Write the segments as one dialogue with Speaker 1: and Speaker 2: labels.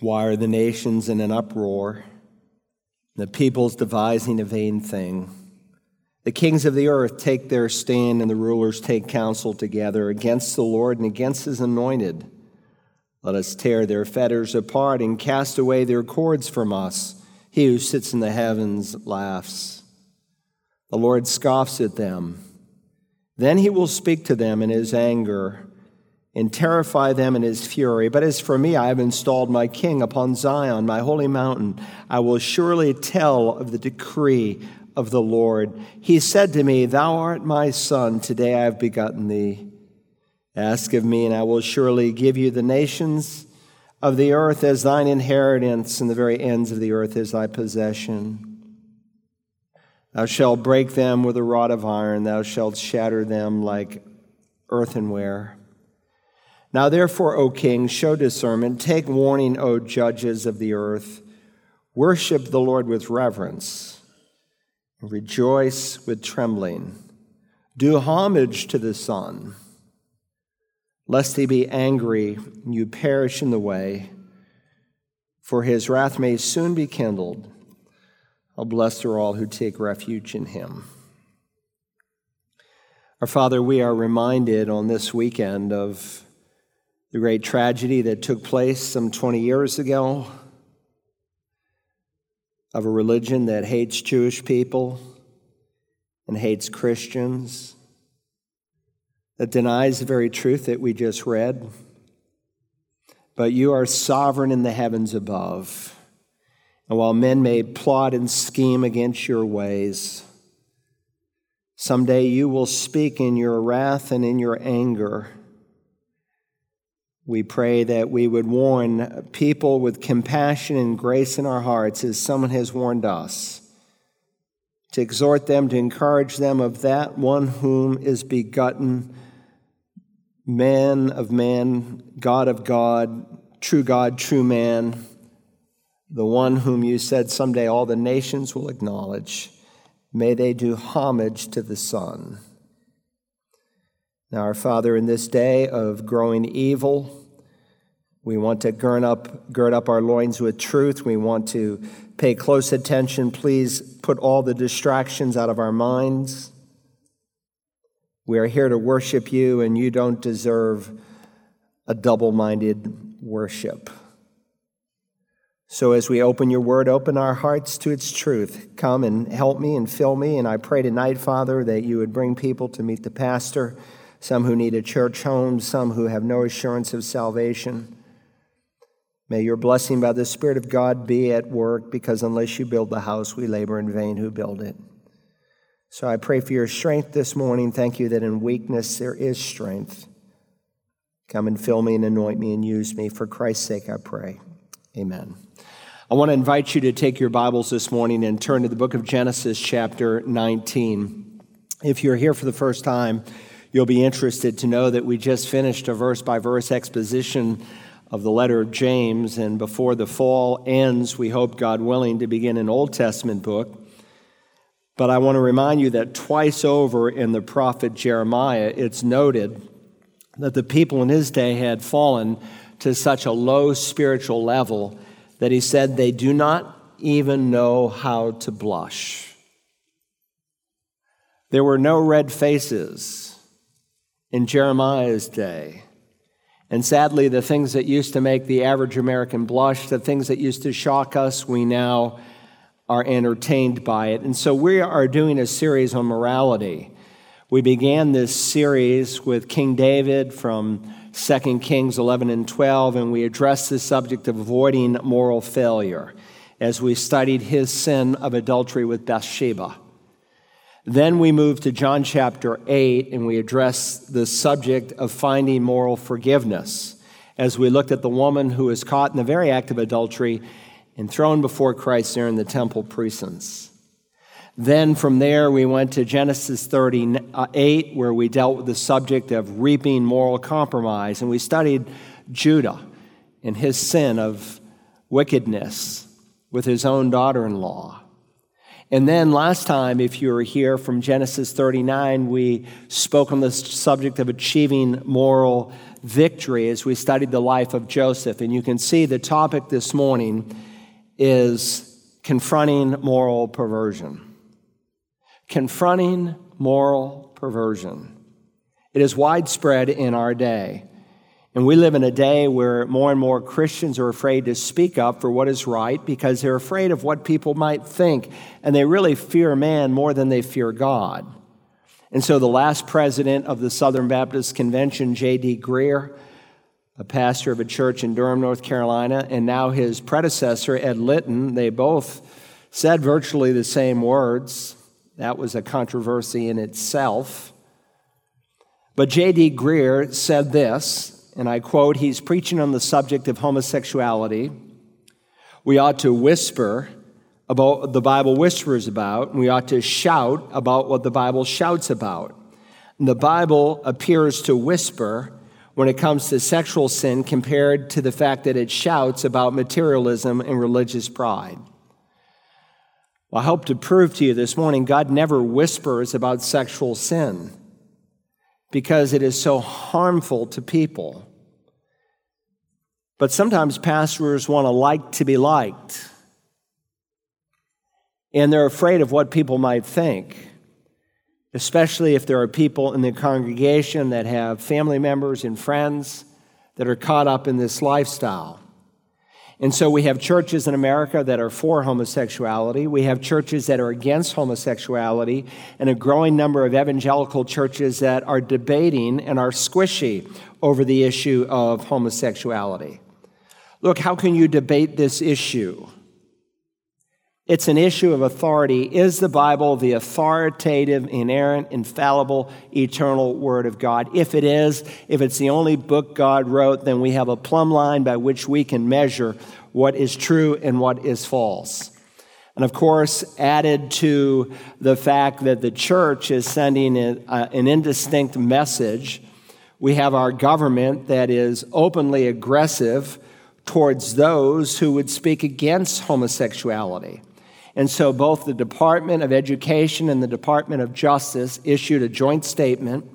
Speaker 1: Why are the nations in an uproar? The peoples devising a vain thing. The kings of the earth take their stand, and the rulers take counsel together against the Lord and against his anointed. Let us tear their fetters apart and cast away their cords from us. He who sits in the heavens laughs. The Lord scoffs at them. Then he will speak to them in his anger and terrify them in his fury. But as for me, I have installed my king upon Zion, my holy mountain. I will surely tell of the decree of the Lord. He said to me, Thou art my son, today I have begotten thee. Ask of me, and I will surely give you the nations of the earth as thine inheritance, and the very ends of the earth as thy possession. Thou shalt break them with a rod of iron, thou shalt shatter them like earthenware. Now, therefore, O king, show discernment, take warning, O judges of the earth. Worship the Lord with reverence, rejoice with trembling. Do homage to the Son, lest he be angry and you perish in the way, for his wrath may soon be kindled. How blessed are all who take refuge in him. Our Father, we are reminded on this weekend of the great tragedy that took place some 20 years ago of a religion that hates Jewish people and hates Christians, that denies the very truth that we just read. But you are sovereign in the heavens above. And while men may plot and scheme against your ways, someday you will speak in your wrath and in your anger we pray that we would warn people with compassion and grace in our hearts as someone has warned us, to exhort them, to encourage them of that one whom is begotten, man of man, God of God, true God, true man, the one whom you said someday all the nations will acknowledge. May they do homage to the Son. Now, our Father, in this day of growing evil, we want to gird up, gird up our loins with truth. We want to pay close attention. Please put all the distractions out of our minds. We are here to worship you, and you don't deserve a double minded worship. So, as we open your word, open our hearts to its truth. Come and help me and fill me. And I pray tonight, Father, that you would bring people to meet the pastor, some who need a church home, some who have no assurance of salvation. May your blessing by the Spirit of God be at work, because unless you build the house, we labor in vain who build it. So I pray for your strength this morning. Thank you that in weakness there is strength. Come and fill me and anoint me and use me. For Christ's sake, I pray. Amen. I want to invite you to take your Bibles this morning and turn to the book of Genesis, chapter 19. If you're here for the first time, you'll be interested to know that we just finished a verse by verse exposition of the letter of James. And before the fall ends, we hope, God willing, to begin an Old Testament book. But I want to remind you that twice over in the prophet Jeremiah, it's noted that the people in his day had fallen to such a low spiritual level that he said they do not even know how to blush. There were no red faces in Jeremiah's day. And sadly, the things that used to make the average American blush, the things that used to shock us, we now are entertained by it. And so we are doing a series on morality. We began this series with King David from 2 Kings 11 and 12, and we addressed the subject of avoiding moral failure as we studied his sin of adultery with Bathsheba. Then we move to John chapter 8 and we address the subject of finding moral forgiveness as we looked at the woman who was caught in the very act of adultery and thrown before Christ there in the temple precincts. Then from there, we went to Genesis 38, where we dealt with the subject of reaping moral compromise, and we studied Judah and his sin of wickedness with his own daughter in law. And then last time, if you were here from Genesis 39, we spoke on the subject of achieving moral victory as we studied the life of Joseph. And you can see the topic this morning is confronting moral perversion. Confronting moral perversion. It is widespread in our day. And we live in a day where more and more Christians are afraid to speak up for what is right because they're afraid of what people might think. And they really fear man more than they fear God. And so the last president of the Southern Baptist Convention, J.D. Greear, a pastor of a church in Durham, North Carolina, and now his predecessor, Ed Litton, they both said virtually the same words. That was a controversy in itself. But J.D. Greear said this, and I quote He's preaching on the subject of homosexuality. We ought to whisper about what the Bible whispers about, and we ought to shout about what the Bible shouts about. And the Bible appears to whisper when it comes to sexual sin compared to the fact that it shouts about materialism and religious pride. Well, I hope to prove to you this morning God never whispers about sexual sin because it is so harmful to people. But sometimes pastors want to like to be liked and they're afraid of what people might think, especially if there are people in the congregation that have family members and friends that are caught up in this lifestyle. And so we have churches in America that are for homosexuality. We have churches that are against homosexuality, and a growing number of evangelical churches that are debating and are squishy over the issue of homosexuality. Look, how can you debate this issue? It's an issue of authority. Is the Bible the authoritative, inerrant, infallible, eternal Word of God? If it is, if it's the only book God wrote, then we have a plumb line by which we can measure what is true and what is false. And of course, added to the fact that the church is sending an indistinct message, we have our government that is openly aggressive towards those who would speak against homosexuality. And so both the Department of Education and the Department of Justice issued a joint statement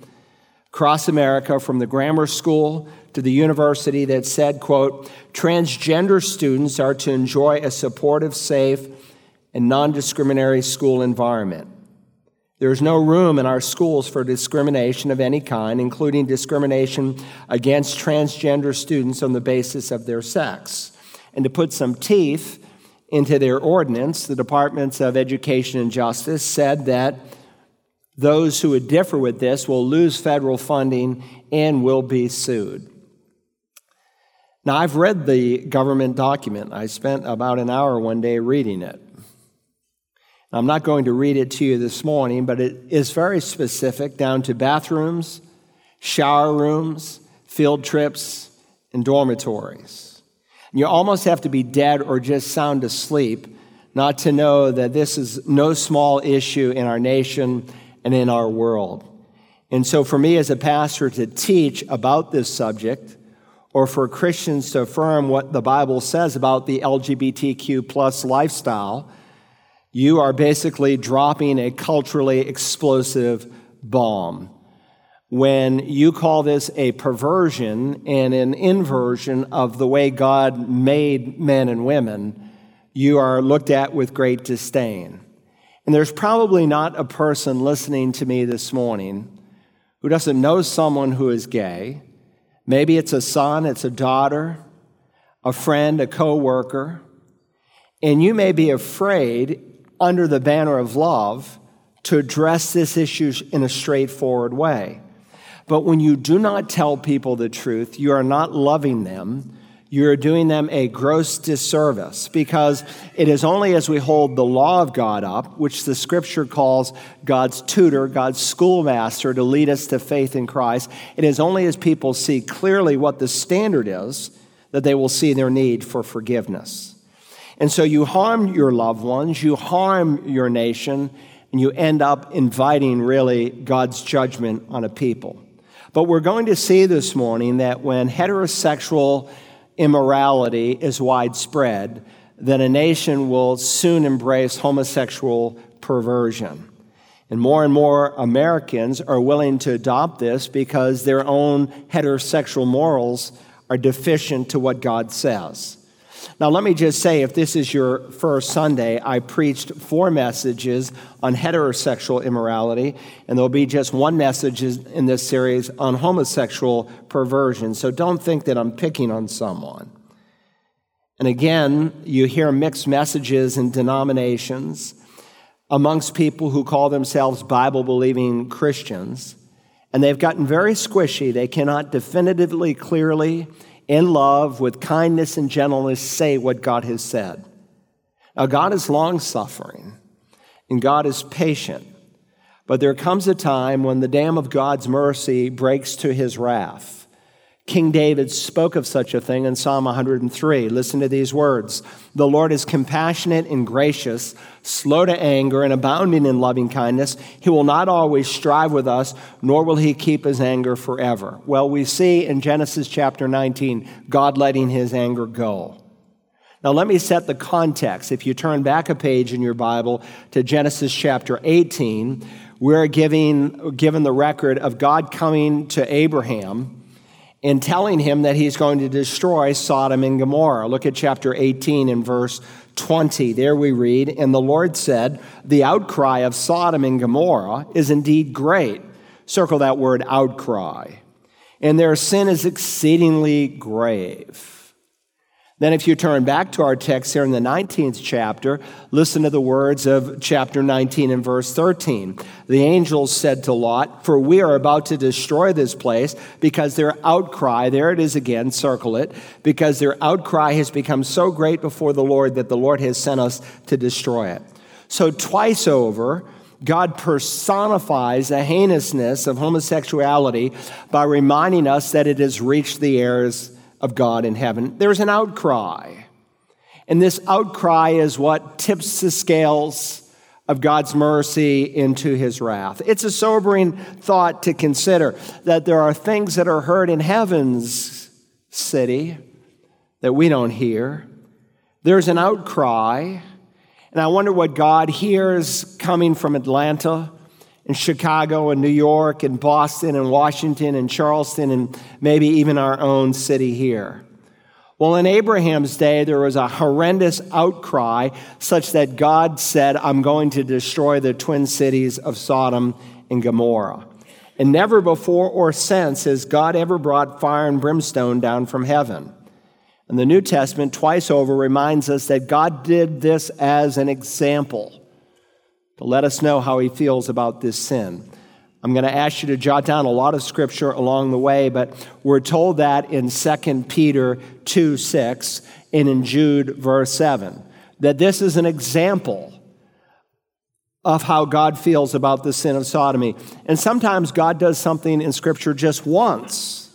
Speaker 1: across America from the grammar school to the university that said, quote, transgender students are to enjoy a supportive, safe, and non-discriminatory school environment. There is no room in our schools for discrimination of any kind, including discrimination against transgender students on the basis of their sex. And to put some teeth into their ordinance, the Departments of Education and Justice said that those who would differ with this will lose federal funding and will be sued. Now, I've read the government document. I spent about an hour one day reading it. I'm not going to read it to you this morning, but it is very specific down to bathrooms, shower rooms, field trips, and dormitories. You almost have to be dead or just sound asleep not to know that this is no small issue in our nation and in our world. And so, for me as a pastor to teach about this subject, or for Christians to affirm what the Bible says about the LGBTQ plus lifestyle, you are basically dropping a culturally explosive bomb when you call this a perversion and an inversion of the way God made men and women, you are looked at with great disdain. And there's probably not a person listening to me this morning who doesn't know someone who is gay. Maybe it's a son, it's a daughter, a friend, a coworker, and you may be afraid under the banner of love to address this issue in a straightforward way. But when you do not tell people the truth, you are not loving them. You're doing them a gross disservice because it is only as we hold the law of God up, which the scripture calls God's tutor, God's schoolmaster to lead us to faith in Christ, it is only as people see clearly what the standard is that they will see their need for forgiveness. And so you harm your loved ones, you harm your nation, and you end up inviting really God's judgment on a people. But we're going to see this morning that when heterosexual immorality is widespread, then a nation will soon embrace homosexual perversion. And more and more Americans are willing to adopt this because their own heterosexual morals are deficient to what God says. Now, let me just say if this is your first Sunday, I preached four messages on heterosexual immorality, and there'll be just one message in this series on homosexual perversion. So don't think that I'm picking on someone. And again, you hear mixed messages in denominations amongst people who call themselves Bible believing Christians, and they've gotten very squishy. They cannot definitively, clearly, in love, with kindness and gentleness, say what God has said. Now, God is long suffering and God is patient, but there comes a time when the dam of God's mercy breaks to his wrath. King David spoke of such a thing in Psalm 103. Listen to these words The Lord is compassionate and gracious, slow to anger, and abounding in loving kindness. He will not always strive with us, nor will he keep his anger forever. Well, we see in Genesis chapter 19 God letting his anger go. Now, let me set the context. If you turn back a page in your Bible to Genesis chapter 18, we're giving, given the record of God coming to Abraham in telling him that he's going to destroy Sodom and Gomorrah. Look at chapter 18 and verse 20. There we read, And the Lord said, The outcry of Sodom and Gomorrah is indeed great. Circle that word outcry. And their sin is exceedingly grave. Then, if you turn back to our text here in the 19th chapter, listen to the words of chapter 19 and verse 13. The angels said to Lot, For we are about to destroy this place because their outcry, there it is again, circle it, because their outcry has become so great before the Lord that the Lord has sent us to destroy it. So, twice over, God personifies the heinousness of homosexuality by reminding us that it has reached the heirs of God in heaven. There's an outcry. And this outcry is what tips the scales of God's mercy into his wrath. It's a sobering thought to consider that there are things that are heard in heaven's city that we don't hear. There's an outcry, and I wonder what God hears coming from Atlanta in Chicago and New York and Boston and Washington and Charleston and maybe even our own city here. Well, in Abraham's day, there was a horrendous outcry such that God said, I'm going to destroy the twin cities of Sodom and Gomorrah. And never before or since has God ever brought fire and brimstone down from heaven. And the New Testament, twice over, reminds us that God did this as an example to let us know how he feels about this sin. I'm going to ask you to jot down a lot of scripture along the way, but we're told that in 2 Peter 2 6 and in Jude verse 7, that this is an example of how God feels about the sin of sodomy. And sometimes God does something in scripture just once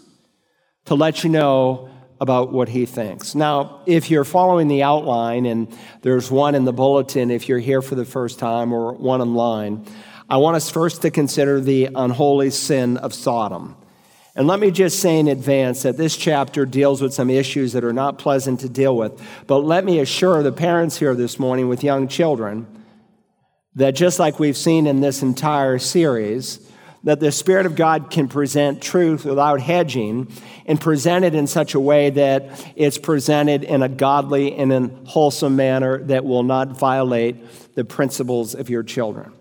Speaker 1: to let you know about what he thinks. Now, if you're following the outline, and there's one in the bulletin if you're here for the first time or one online, I want us first to consider the unholy sin of Sodom. And let me just say in advance that this chapter deals with some issues that are not pleasant to deal with. But let me assure the parents here this morning with young children that just like we've seen in this entire series, that the Spirit of God can present truth without hedging and present it in such a way that it's presented in a godly and a wholesome manner that will not violate the principles of your children.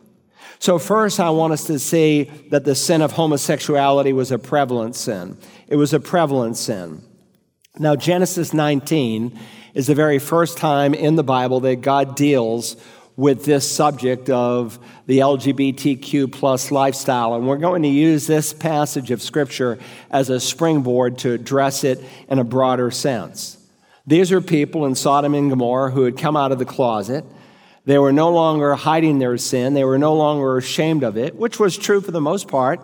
Speaker 1: So, first, I want us to see that the sin of homosexuality was a prevalent sin. It was a prevalent sin. Now, Genesis 19 is the very first time in the Bible that God deals with this subject of the LGBTQ plus lifestyle. And we're going to use this passage of Scripture as a springboard to address it in a broader sense. These are people in Sodom and Gomorrah who had come out of the closet. They were no longer hiding their sin, they were no longer ashamed of it, which was true for the most part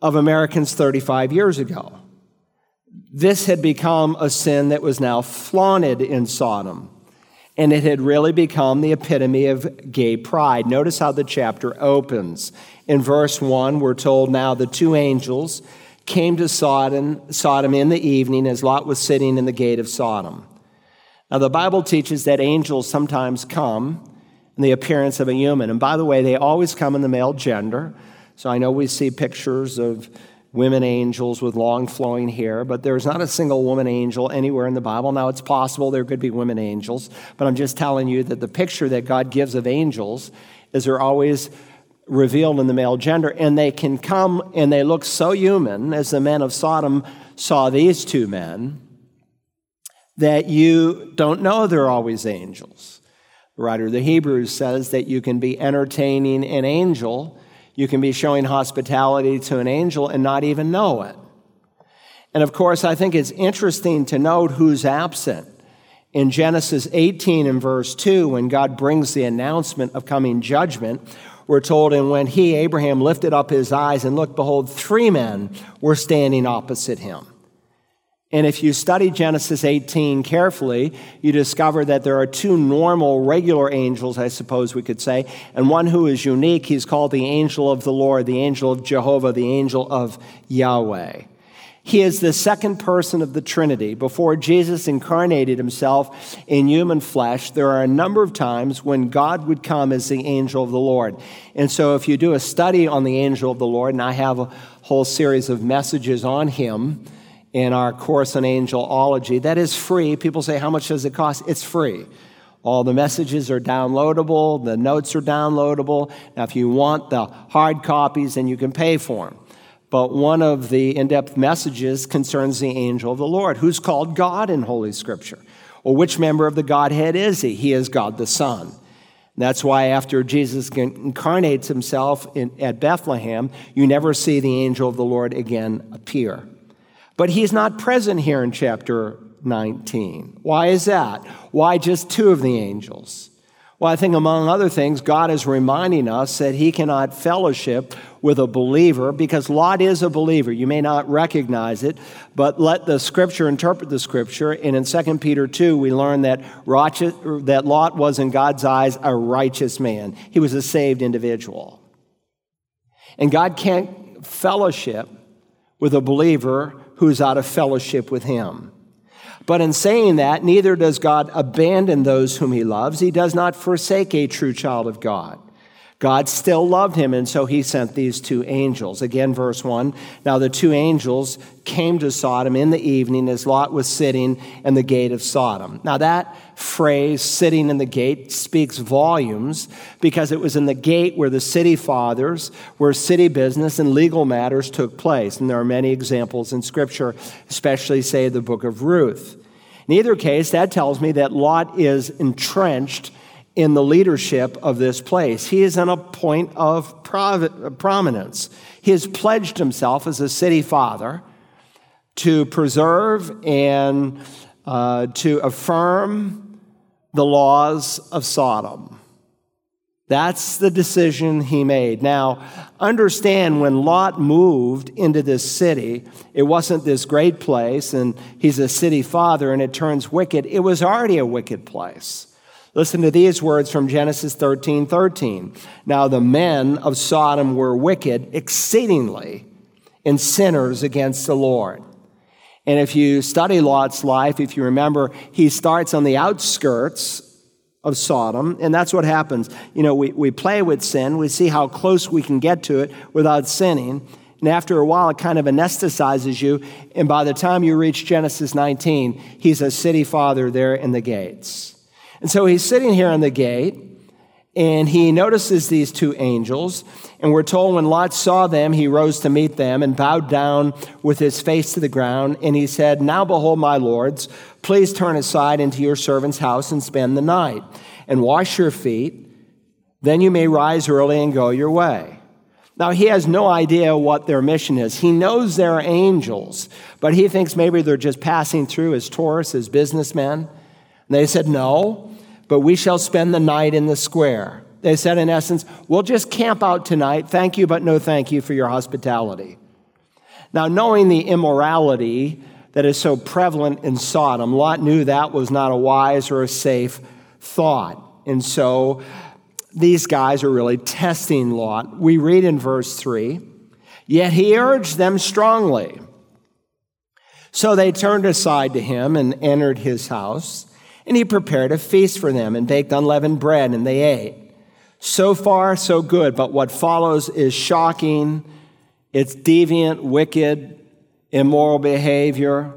Speaker 1: of Americans 35 years ago. This had become a sin that was now flaunted in Sodom and it had really become the epitome of gay pride. Notice how the chapter opens. In verse 1, we're told now the two angels came to Sodom, Sodom in the evening as Lot was sitting in the gate of Sodom. Now, the Bible teaches that angels sometimes come in the appearance of a human. And by the way, they always come in the male gender. So I know we see pictures of women angels with long flowing hair, but there's not a single woman angel anywhere in the Bible. Now, it's possible there could be women angels, but I'm just telling you that the picture that God gives of angels is they're always revealed in the male gender, and they can come and they look so human as the men of Sodom saw these two men that you don't know they're always angels. The writer of the Hebrews says that you can be entertaining an angel, you can be showing hospitality to an angel and not even know it. And of course, I think it's interesting to note who's absent. In Genesis 18 and verse 2, when God brings the announcement of coming judgment, we're told, and when he, Abraham, lifted up his eyes and looked, behold, three men were standing opposite him. And if you study Genesis 18 carefully, you discover that there are two normal, regular angels, I suppose we could say, and one who is unique. He's called the angel of the Lord, the angel of Jehovah, the angel of Yahweh. He is the second person of the Trinity. Before Jesus incarnated himself in human flesh, there are a number of times when God would come as the angel of the Lord. And so, if you do a study on the angel of the Lord, and I have a whole series of messages on him, in our course on angelology. That is free. People say, How much does it cost? It's free. All the messages are downloadable, the notes are downloadable. Now, if you want the hard copies, then you can pay for them. But one of the in depth messages concerns the angel of the Lord, who's called God in Holy Scripture. Well, which member of the Godhead is he? He is God the Son. That's why after Jesus incarnates himself in, at Bethlehem, you never see the angel of the Lord again appear. But he's not present here in chapter 19. Why is that? Why just two of the angels? Well, I think among other things, God is reminding us that he cannot fellowship with a believer because Lot is a believer. You may not recognize it, but let the scripture interpret the scripture. And in 2 Peter 2, we learn that, that Lot was in God's eyes a righteous man. He was a saved individual. And God can't fellowship with a believer who's out of fellowship with him. But in saying that, neither does God abandon those whom he loves. He does not forsake a true child of God. God still loved him, and so he sent these two angels. Again, verse 1 Now the two angels came to Sodom in the evening as Lot was sitting in the gate of Sodom. Now, that phrase, sitting in the gate, speaks volumes because it was in the gate where the city fathers, where city business and legal matters took place. And there are many examples in Scripture, especially, say, the book of Ruth. In either case, that tells me that Lot is entrenched in the leadership of this place. He is in a point of prominence. He has pledged himself as a city father to preserve and uh, to affirm the laws of Sodom. That's the decision he made. Now, understand when Lot moved into this city, it wasn't this great place, and he's a city father, and it turns wicked. It was already a wicked place. Listen to these words from Genesis 13 13. Now the men of Sodom were wicked exceedingly and sinners against the Lord. And if you study Lot's life, if you remember, he starts on the outskirts of Sodom, and that's what happens. You know, we, we play with sin, we see how close we can get to it without sinning. And after a while, it kind of anesthetizes you. And by the time you reach Genesis 19, he's a city father there in the gates. And so he's sitting here on the gate and he notices these two angels. And we're told when Lot saw them, he rose to meet them and bowed down with his face to the ground. And he said, Now behold, my lords, please turn aside into your servant's house and spend the night and wash your feet. Then you may rise early and go your way. Now, he has no idea what their mission is. He knows they're angels, but he thinks maybe they're just passing through as tourists, as businessmen. And they said, No, but we shall spend the night in the square. They said, in essence, we'll just camp out tonight. Thank you, but no thank you for your hospitality. Now, knowing the immorality that is so prevalent in Sodom, Lot knew that was not a wise or a safe thought. And so these guys are really testing Lot. We read in verse 3 Yet he urged them strongly. So they turned aside to him and entered his house. And he prepared a feast for them and baked unleavened bread, and they ate. So far, so good, but what follows is shocking. It's deviant, wicked, immoral behavior,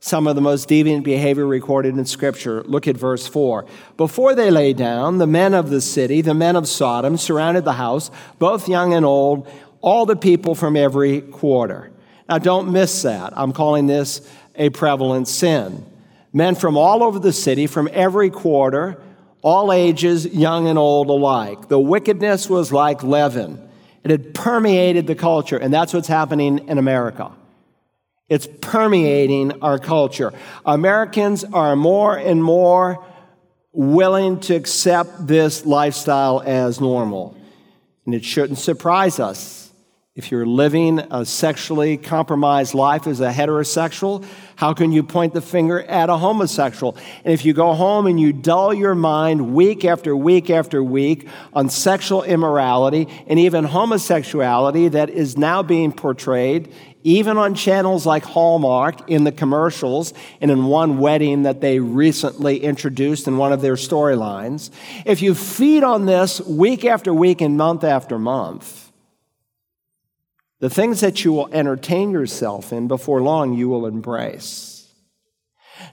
Speaker 1: some of the most deviant behavior recorded in Scripture. Look at verse 4. Before they lay down, the men of the city, the men of Sodom, surrounded the house, both young and old, all the people from every quarter. Now, don't miss that. I'm calling this a prevalent sin. Men from all over the city, from every quarter, all ages, young and old alike. The wickedness was like leaven. It had permeated the culture, and that's what's happening in America. It's permeating our culture. Americans are more and more willing to accept this lifestyle as normal. And it shouldn't surprise us. If you're living a sexually compromised life as a heterosexual, how can you point the finger at a homosexual? And if you go home and you dull your mind week after week after week on sexual immorality and even homosexuality that is now being portrayed, even on channels like Hallmark in the commercials and in one wedding that they recently introduced in one of their storylines, if you feed on this week after week and month after month, the things that you will entertain yourself in before long, you will embrace.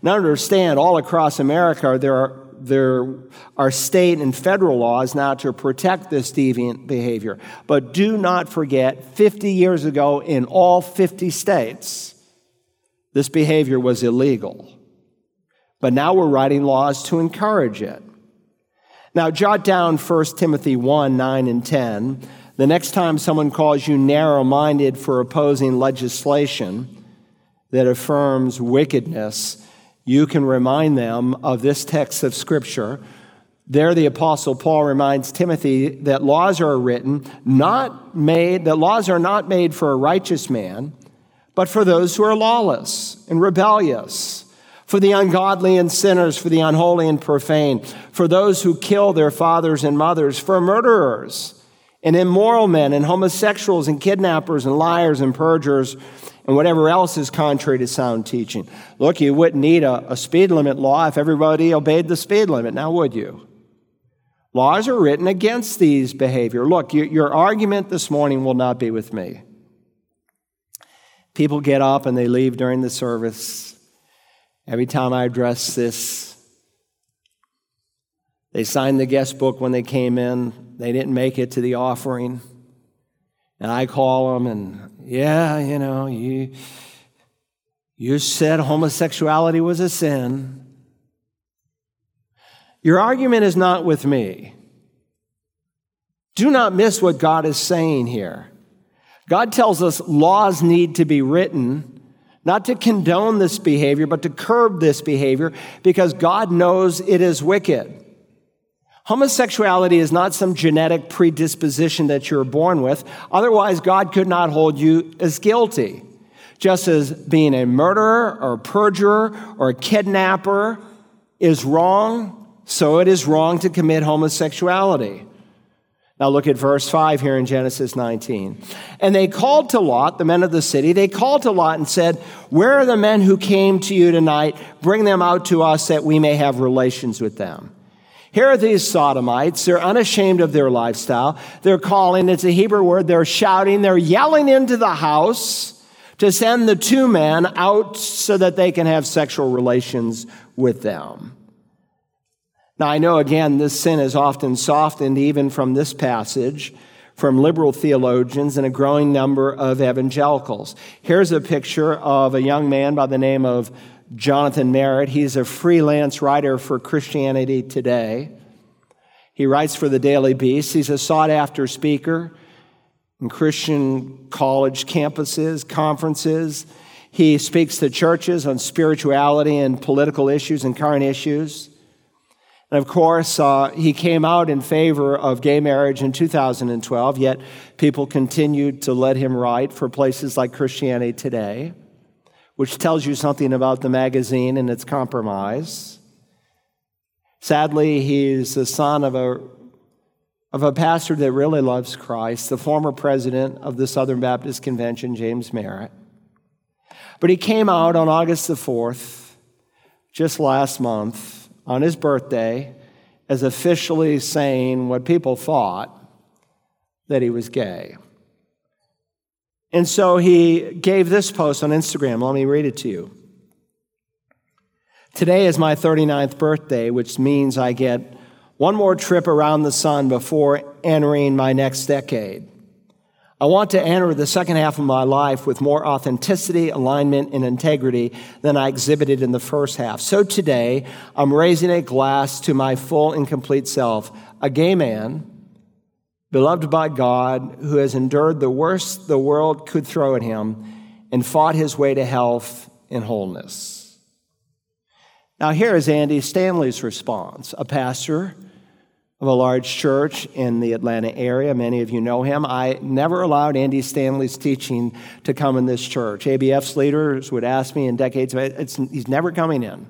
Speaker 1: Now, understand, all across America, there are, there are state and federal laws now to protect this deviant behavior. But do not forget, 50 years ago, in all 50 states, this behavior was illegal. But now we're writing laws to encourage it. Now, jot down 1 Timothy 1 9 and 10. The next time someone calls you narrow minded for opposing legislation that affirms wickedness, you can remind them of this text of Scripture. There, the Apostle Paul reminds Timothy that laws are written, not made, that laws are not made for a righteous man, but for those who are lawless and rebellious, for the ungodly and sinners, for the unholy and profane, for those who kill their fathers and mothers, for murderers and immoral men and homosexuals and kidnappers and liars and perjurers and whatever else is contrary to sound teaching. Look, you wouldn't need a, a, speed limit law if everybody obeyed the speed limit, now would you? Laws are written against these behavior. Look, your, argument this morning will not be with me. People get up and they leave during the service. Every time I address this, they signed the guest book when they came in. They didn't make it to the offering. And I call them and, yeah, you know, you, you said homosexuality was a sin. Your argument is not with me. Do not miss what God is saying here. God tells us laws need to be written, not to condone this behavior, but to curb this behavior because God knows it is wicked. Homosexuality is not some genetic predisposition that you're born with. Otherwise, God could not hold you as guilty. Just as being a murderer or a perjurer or a kidnapper is wrong, so it is wrong to commit homosexuality. Now look at verse 5 here in Genesis 19. And they called to Lot, the men of the city, they called to Lot and said, Where are the men who came to you tonight? Bring them out to us that we may have relations with them. Here are these sodomites. They're unashamed of their lifestyle. They're calling, it's a Hebrew word, they're shouting, they're yelling into the house to send the two men out so that they can have sexual relations with them. Now, I know again, this sin is often softened even from this passage from liberal theologians and a growing number of evangelicals. Here's a picture of a young man by the name of Jonathan Merritt. He's a freelance writer for Christianity Today. He writes for the Daily Beast. He's a sought after speaker in Christian college campuses, conferences. He speaks to churches on spirituality and political issues and current issues. And of course, uh, he came out in favor of gay marriage in 2012, yet people continued to let him write for places like Christianity Today which tells you something about the magazine and its compromise. Sadly, he's the son of a, of a pastor that really loves Christ, the former president of the Southern Baptist Convention, James Merritt. But he came out on August the 4th, just last month, on his birthday, as officially saying what people thought that he was gay. And so he gave this post on Instagram. Let me read it to you. Today is my 39th birthday, which means I get one more trip around the sun before entering my next decade. I want to enter the second half of my life with more authenticity, alignment, and integrity than I exhibited in the first half. So today, I'm raising a glass to my full and complete self, a gay man, beloved by God, who has endured the worst the world could throw at him and fought his way to health and wholeness. Now, here is Andy Stanley's response, a pastor of a large church in the Atlanta area. Many of you know him. I never allowed Andy Stanley's teaching to come in this church. ABF's leaders would ask me in decades, he's never coming in.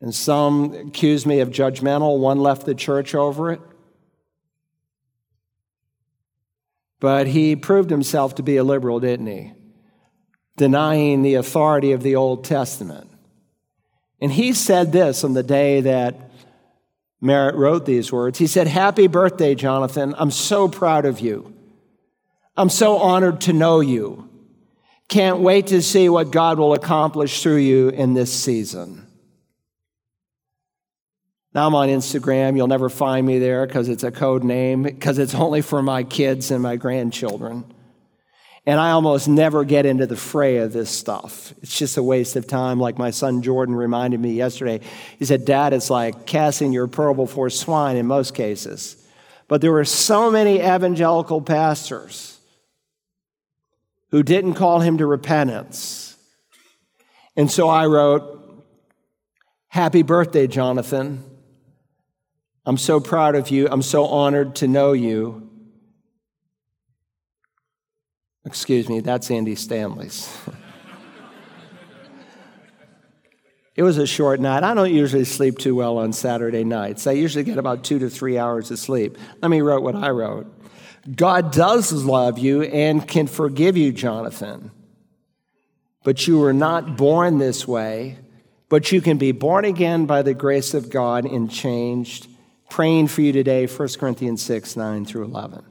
Speaker 1: And some accused me of judgmental. One left the church over it. But he proved himself to be a liberal, didn't he? Denying the authority of the Old Testament. And he said this on the day that Merritt wrote these words. He said, Happy birthday, Jonathan. I'm so proud of you. I'm so honored to know you. Can't wait to see what God will accomplish through you in this season. Now I'm on Instagram. You'll never find me there because it's a code name, because it's only for my kids and my grandchildren. And I almost never get into the fray of this stuff. It's just a waste of time. Like my son Jordan reminded me yesterday. He said, Dad, it's like casting your pearl before swine in most cases. But there were so many evangelical pastors who didn't call him to repentance. And so I wrote, Happy birthday, Jonathan. I'm so proud of you. I'm so honored to know you. Excuse me, that's Andy Stanley's. it was a short night. I don't usually sleep too well on Saturday nights. I usually get about two to three hours of sleep. Let me write what I wrote. God does love you and can forgive you, Jonathan. But you were not born this way, but you can be born again by the grace of God and changed. Praying for you today, 1 Corinthians 6, 9 through 11.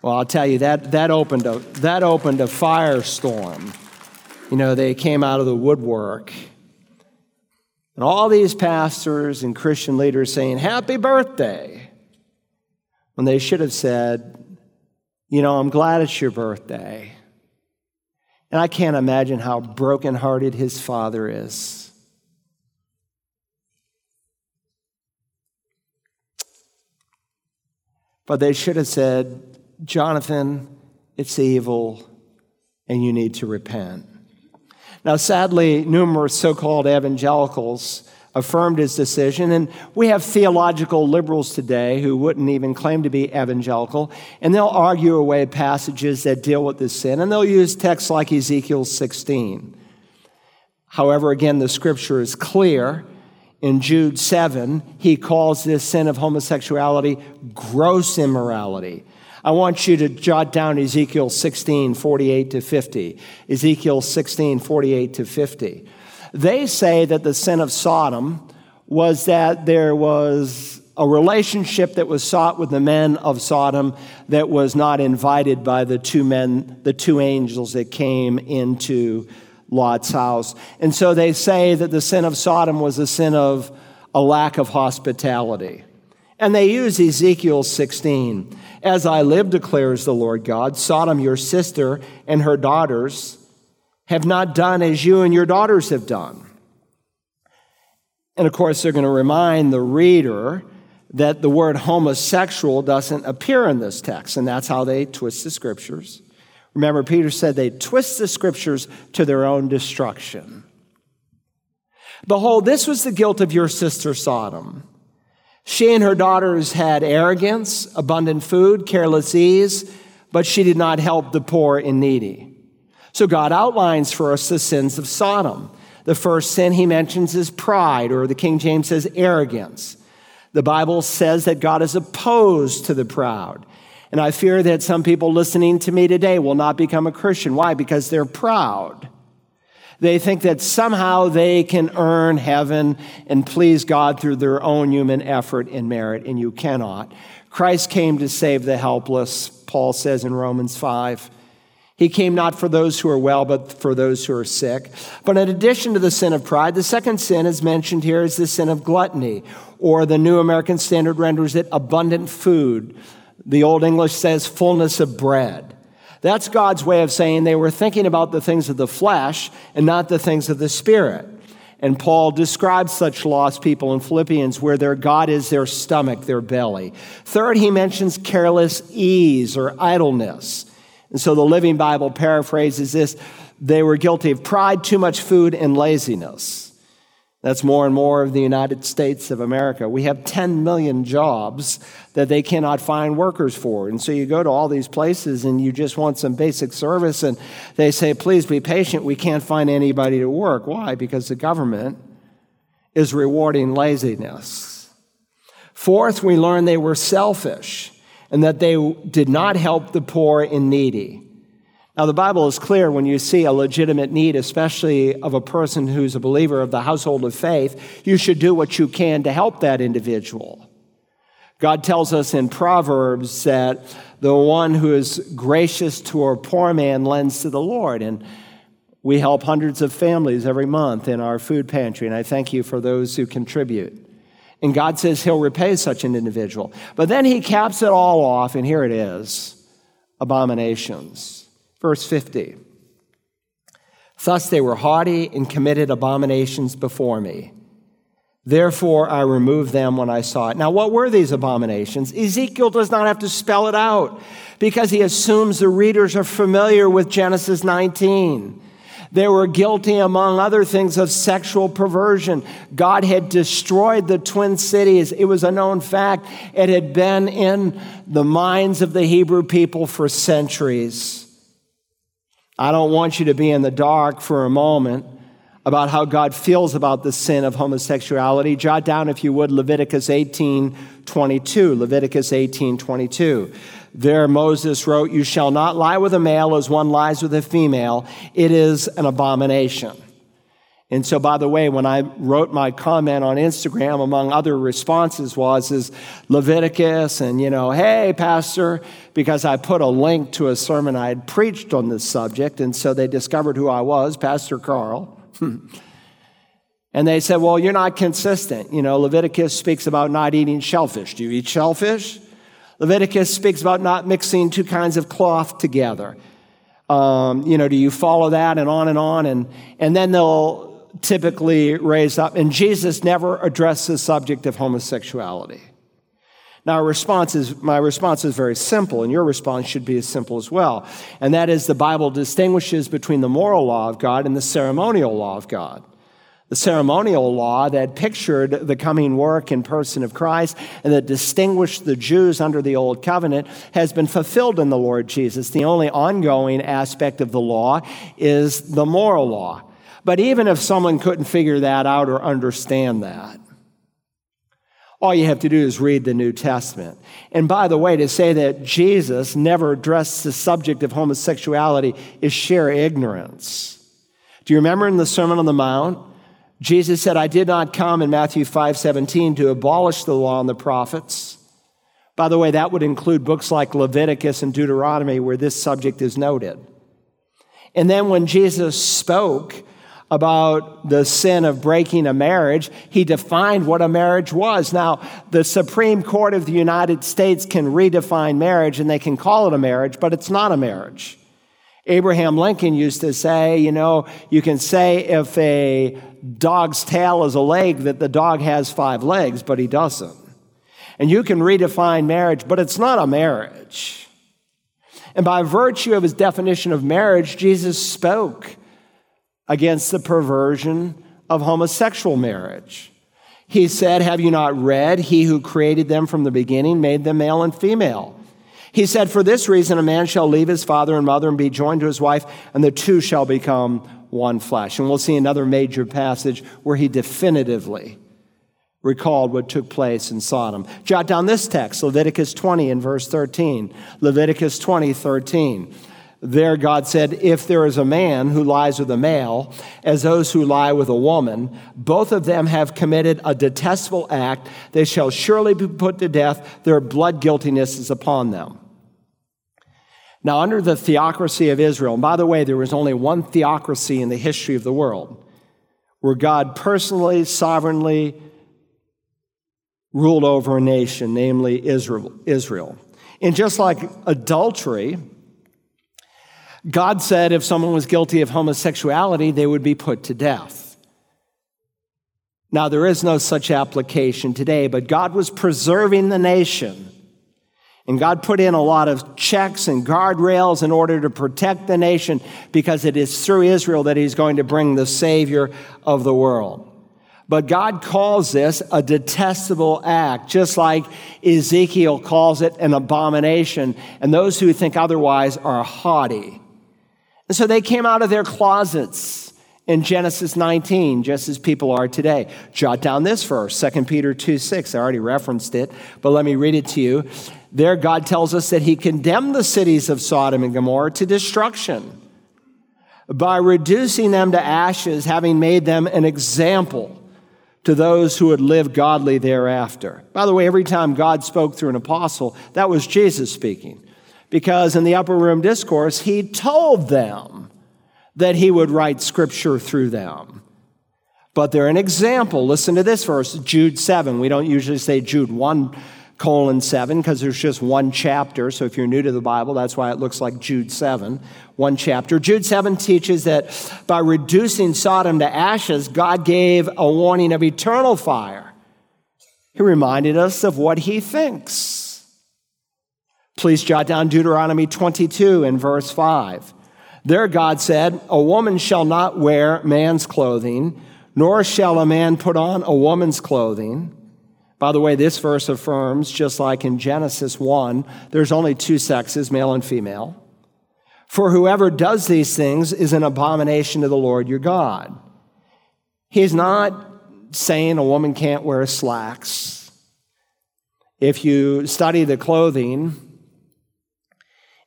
Speaker 1: Well, I'll tell you that that opened a that opened a firestorm. You know, they came out of the woodwork. And all these pastors and Christian leaders saying, Happy birthday. When they should have said, You know, I'm glad it's your birthday. And I can't imagine how brokenhearted his father is. But they should have said, Jonathan, it's evil and you need to repent. Now, sadly, numerous so called evangelicals affirmed his decision, and we have theological liberals today who wouldn't even claim to be evangelical, and they'll argue away passages that deal with this sin, and they'll use texts like Ezekiel 16. However, again, the scripture is clear. In Jude 7, he calls this sin of homosexuality gross immorality. I want you to jot down Ezekiel 16, 48 to 50. Ezekiel 16, 48 to 50. They say that the sin of Sodom was that there was a relationship that was sought with the men of Sodom that was not invited by the two men, the two angels that came into Lot's house. And so they say that the sin of Sodom was a sin of a lack of hospitality. And they use Ezekiel 16. As I live, declares the Lord God, Sodom, your sister, and her daughters have not done as you and your daughters have done. And of course, they're going to remind the reader that the word homosexual doesn't appear in this text, and that's how they twist the scriptures. Remember, Peter said they twist the scriptures to their own destruction. Behold, this was the guilt of your sister Sodom. She and her daughters had arrogance, abundant food, careless ease, but she did not help the poor and needy. So God outlines for us the sins of Sodom. The first sin he mentions is pride, or the King James says arrogance. The Bible says that God is opposed to the proud. And I fear that some people listening to me today will not become a Christian. Why? Because they're proud. They think that somehow they can earn heaven and please God through their own human effort and merit, and you cannot. Christ came to save the helpless, Paul says in Romans 5. He came not for those who are well, but for those who are sick. But in addition to the sin of pride, the second sin is mentioned here is the sin of gluttony, or the New American Standard renders it abundant food. The Old English says fullness of bread. That's God's way of saying they were thinking about the things of the flesh and not the things of the spirit. And Paul describes such lost people in Philippians where their God is their stomach, their belly. Third, he mentions careless ease or idleness. And so the Living Bible paraphrases this they were guilty of pride, too much food, and laziness. That's more and more of the United States of America. We have 10 million jobs that they cannot find workers for. And so you go to all these places and you just want some basic service, and they say, please be patient, we can't find anybody to work. Why? Because the government is rewarding laziness. Fourth, we learn they were selfish and that they did not help the poor and needy. Now, the Bible is clear when you see a legitimate need, especially of a person who's a believer of the household of faith, you should do what you can to help that individual. God tells us in Proverbs that the one who is gracious to a poor man lends to the Lord. And we help hundreds of families every month in our food pantry, and I thank you for those who contribute. And God says he'll repay such an individual. But then he caps it all off, and here it is abominations. Verse 50. Thus they were haughty and committed abominations before me. Therefore I removed them when I saw it. Now, what were these abominations? Ezekiel does not have to spell it out because he assumes the readers are familiar with Genesis 19. They were guilty, among other things, of sexual perversion. God had destroyed the twin cities. It was a known fact. It had been in the minds of the Hebrew people for centuries. I don't want you to be in the dark for a moment about how God feels about the sin of homosexuality. Jot down, if you would, Leviticus 18 22. Leviticus 18 22. There, Moses wrote, You shall not lie with a male as one lies with a female. It is an abomination. And so, by the way, when I wrote my comment on Instagram, among other responses was is Leviticus and, you know, hey, pastor, because I put a link to a sermon I had preached on this subject. And so they discovered who I was, Pastor Carl. and they said, well, you're not consistent. You know, Leviticus speaks about not eating shellfish. Do you eat shellfish? Leviticus speaks about not mixing two kinds of cloth together. Um, you know, do you follow that and on and on? And, and then they'll typically raised up. And Jesus never addressed the subject of homosexuality. Now, response is, my response is very simple, and your response should be as simple as well. And that is the Bible distinguishes between the moral law of God and the ceremonial law of God. The ceremonial law that pictured the coming work and person of Christ and that distinguished the Jews under the old covenant has been fulfilled in the Lord Jesus. The only ongoing aspect of the law is the moral law. But even if someone couldn't figure that out or understand that, all you have to do is read the New Testament. And by the way, to say that Jesus never addressed the subject of homosexuality is sheer ignorance. Do you remember in the Sermon on the Mount? Jesus said, I did not come in Matthew 5 17 to abolish the law and the prophets. By the way, that would include books like Leviticus and Deuteronomy where this subject is noted. And then when Jesus spoke about the sin of breaking a marriage, he defined what a marriage was. Now, the Supreme Court of the United States can redefine marriage and they can call it a marriage, but it's not a marriage. Abraham Lincoln used to say, you know, you can say if a dog's tail is a leg that the dog has five legs, but he doesn't. And you can redefine marriage, but it's not a marriage. And by virtue of his definition of marriage, Jesus spoke against the perversion of homosexual marriage. He said, Have you not read? He who created them from the beginning made them male and female. He said, For this reason, a man shall leave his father and mother and be joined to his wife, and the two shall become one flesh. And we'll see another major passage where he definitively recalled what took place in Sodom. Jot down this text, Leviticus 20 and verse 13. Leviticus 20, 13. There, God said, If there is a man who lies with a male, as those who lie with a woman, both of them have committed a detestable act. They shall surely be put to death. Their blood guiltiness is upon them. Now, under the theocracy of Israel, and by the way, there was only one theocracy in the history of the world where God personally, sovereignly ruled over a nation, namely Israel. And just like adultery, God said if someone was guilty of homosexuality, they would be put to death. Now, there is no such application today, but God was preserving the nation. And God put in a lot of checks and guardrails in order to protect the nation because it is through Israel that He's going to bring the Savior of the world. But God calls this a detestable act, just like Ezekiel calls it an abomination, and those who think otherwise are haughty. And so they came out of their closets in Genesis 19, just as people are today. Jot down this verse, 2 Peter 2 6. I already referenced it, but let me read it to you. There, God tells us that He condemned the cities of Sodom and Gomorrah to destruction by reducing them to ashes, having made them an example to those who would live godly thereafter. By the way, every time God spoke through an apostle, that was Jesus speaking. Because in the upper room discourse, he told them that he would write scripture through them. But they're an example. Listen to this verse, Jude 7. We don't usually say Jude 1 colon 7 because there's just one chapter. So if you're new to the Bible, that's why it looks like Jude 7, one chapter. Jude 7 teaches that by reducing Sodom to ashes, God gave a warning of eternal fire. He reminded us of what he thinks. Please jot down Deuteronomy 22 and verse 5. There, God said, A woman shall not wear man's clothing, nor shall a man put on a woman's clothing. By the way, this verse affirms, just like in Genesis 1, there's only two sexes, male and female. For whoever does these things is an abomination to the Lord your God. He's not saying a woman can't wear slacks. If you study the clothing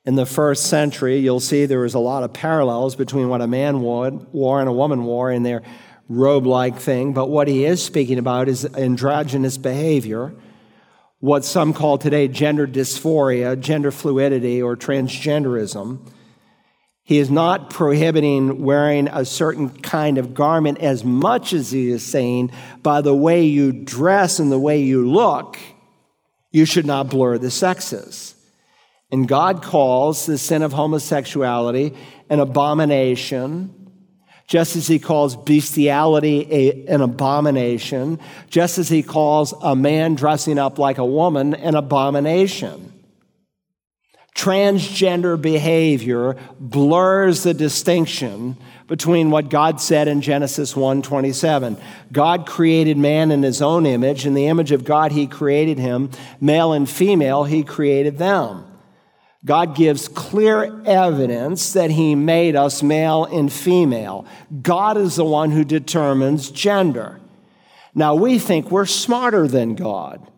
Speaker 1: in the first century, you'll see there was a lot of parallels between what a man wore and a woman wore in their robe like thing, but what he is speaking about is androgynous behavior, what some call today gender dysphoria, gender fluidity, or transgenderism. He is not prohibiting wearing a certain kind of garment as much as he is saying, by the way you dress and the way you look, you should not blur the sexes. And God calls the sin of homosexuality an abomination just as he calls bestiality a, an abomination, just as he calls a man dressing up like a woman an abomination. Transgender behavior blurs the distinction between what God said in Genesis 1:27. God created man in his own image, in the image of God he created him, male and female he created them. God gives clear evidence that He made us male and female. God is the one who determines gender. Now, we think we're smarter than God.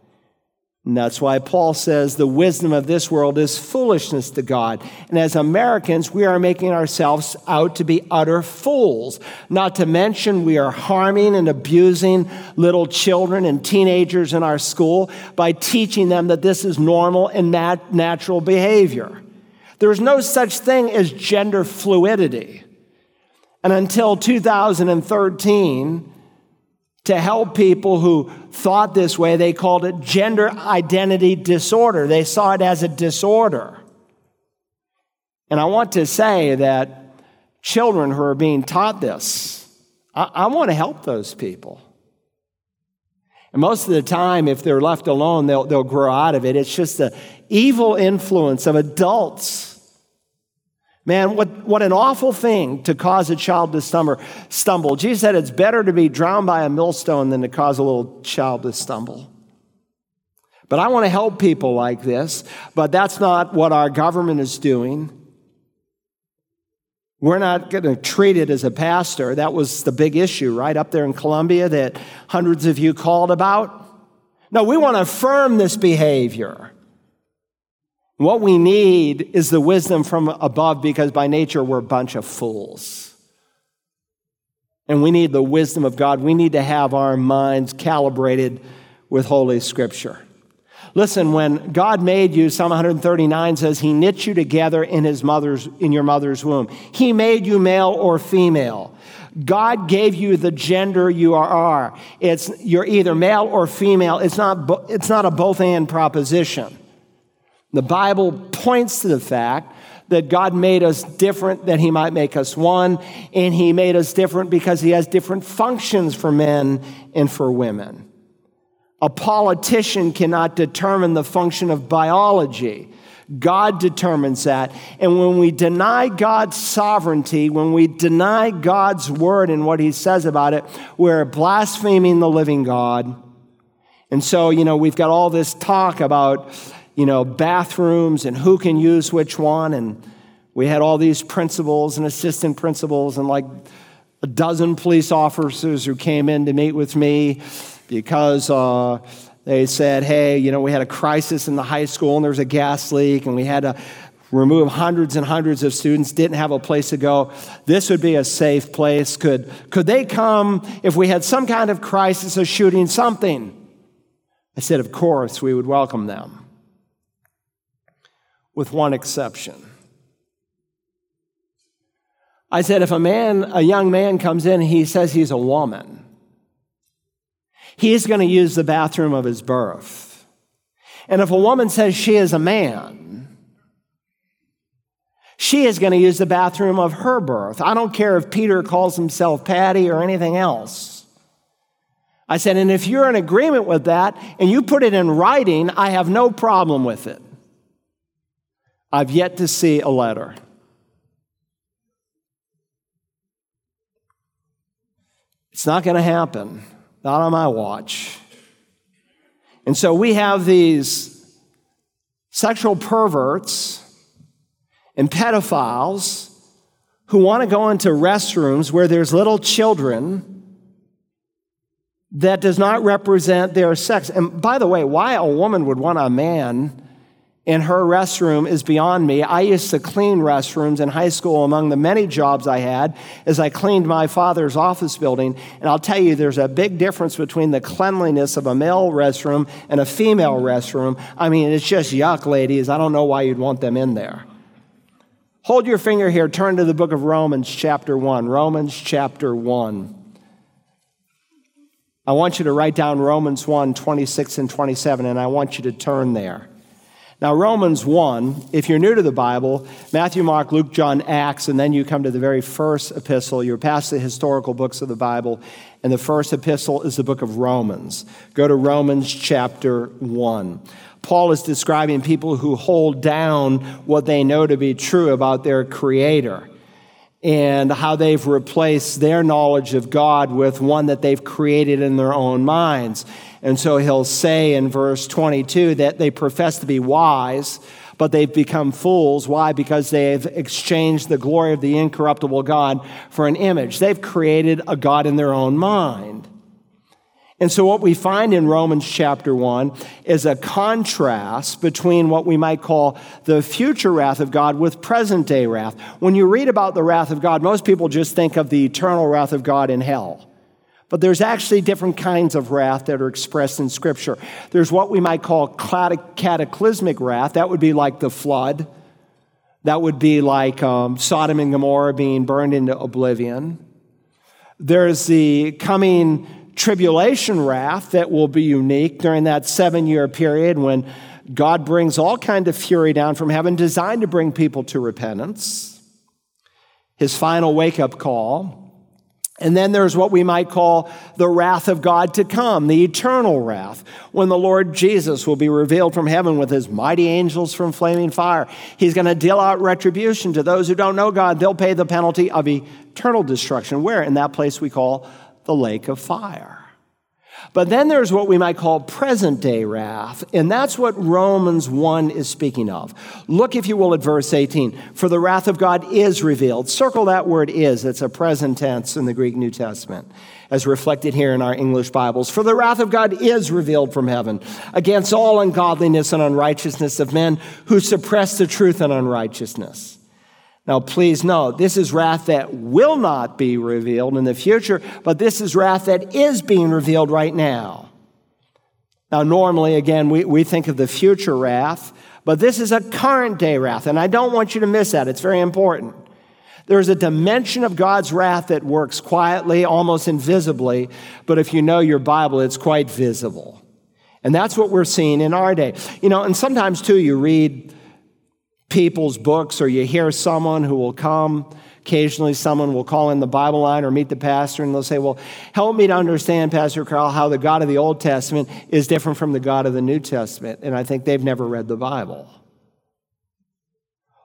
Speaker 1: And that's why Paul says the wisdom of this world is foolishness to God. And as Americans, we are making ourselves out to be utter fools. Not to mention, we are harming and abusing little children and teenagers in our school by teaching them that this is normal and nat- natural behavior. There's no such thing as gender fluidity. And until 2013, to help people who thought this way. They called it gender identity disorder. They saw it as a disorder. And I want to say that children who are being taught this, I, I want to help those people. And most of the time, if they're left alone, they'll, they'll grow out of it. It's just the evil influence of adults Man, what, what an awful thing to cause a child to stumble. Jesus said it's better to be drowned by a millstone than to cause a little child to stumble. But I want to help people like this, but that's not what our government is doing. We're not going to treat it as a pastor. That was the big issue, right, up there in Columbia that hundreds of you called about. No, we want to affirm this behavior. What we need is the wisdom from above because by nature we're a bunch of fools. And we need the wisdom of God. We need to have our minds calibrated with Holy Scripture. Listen, when God made you, Psalm 139 says, He knit you together in His mother's in your mother's womb. He made you male or female. God gave you the gender you are. It's you're either male or female. It's not it's not a both and proposition. The Bible points to the fact that God made us different that He might make us one, and He made us different because He has different functions for men and for women. A politician cannot determine the function of biology. God determines that. And when we deny God's sovereignty, when we deny God's word and what He says about it, we're blaspheming the living God. And so, you know, we've got all this talk about you know, bathrooms and who can use which one. And we had all these principals and assistant principals and like a dozen police officers who came in to meet with me because uh, they said, hey, you know, we had a crisis in the high school and there was a gas leak and we had to remove hundreds and hundreds of students, didn't have a place to go. This would be a safe place. Could, could they come if we had some kind of crisis, a shooting, something? I said, of course, we would welcome them with one exception. I said, if a man, a young man comes in he says he's a woman, he's going to use the bathroom of his birth. And if a woman says she is a man, she is going to use the bathroom of her birth. I don't care if Peter calls himself Patty or anything else. I said, and if you're in agreement with that and you put it in writing, I have no problem with it. I've yet to see a letter. It's not going to happen, not on my watch. And so we have these sexual perverts and pedophiles who want to go into restrooms where there's little children that does not represent their sex. And by the way, why a woman would want a man in her restroom is beyond me. I used to clean restrooms in high school among the many jobs I had as I cleaned my father's office building. And I'll tell you, there's a big difference between the cleanliness of a male restroom and a female restroom. I mean, it's just yuck, ladies. I don't know why you'd want them in there. Hold your finger here, turn to the book of Romans, chapter 1. Romans, chapter 1. I want you to write down Romans 1, 26 and 27, and I want you to turn there. Now, Romans 1, if you're new to the Bible, Matthew, Mark, Luke, John, Acts, and then you come to the very first epistle. You're past the historical books of the Bible, and the first epistle is the book of Romans. Go to Romans chapter 1. Paul is describing people who hold down what they know to be true about their Creator and how they've replaced their knowledge of God with one that they've created in their own minds. And so he'll say in verse 22 that they profess to be wise, but they've become fools. Why? Because they've exchanged the glory of the incorruptible God for an image. They've created a God in their own mind. And so, what we find in Romans chapter 1 is a contrast between what we might call the future wrath of God with present day wrath. When you read about the wrath of God, most people just think of the eternal wrath of God in hell. But there's actually different kinds of wrath that are expressed in Scripture. There's what we might call cataclysmic wrath. That would be like the flood. That would be like um, Sodom and Gomorrah being burned into oblivion. There's the coming tribulation wrath that will be unique during that seven year period when God brings all kind of fury down from heaven designed to bring people to repentance. His final wake up call. And then there's what we might call the wrath of God to come, the eternal wrath, when the Lord Jesus will be revealed from heaven with his mighty angels from flaming fire. He's going to deal out retribution to those who don't know God. They'll pay the penalty of eternal destruction. Where? In that place we call the lake of fire. But then there's what we might call present day wrath, and that's what Romans 1 is speaking of. Look, if you will, at verse 18. For the wrath of God is revealed. Circle that word is, it's a present tense in the Greek New Testament, as reflected here in our English Bibles. For the wrath of God is revealed from heaven against all ungodliness and unrighteousness of men who suppress the truth and unrighteousness. Now, please note, this is wrath that will not be revealed in the future, but this is wrath that is being revealed right now. Now, normally, again, we, we think of the future wrath, but this is a current day wrath, and I don't want you to miss that. It's very important. There's a dimension of God's wrath that works quietly, almost invisibly, but if you know your Bible, it's quite visible. And that's what we're seeing in our day. You know, and sometimes too, you read people's books, or you hear someone who will come. Occasionally, someone will call in the Bible line or meet the pastor, and they'll say, Well, help me to understand, Pastor Carl, how the God of the Old Testament is different from the God of the New Testament. And I think they've never read the Bible.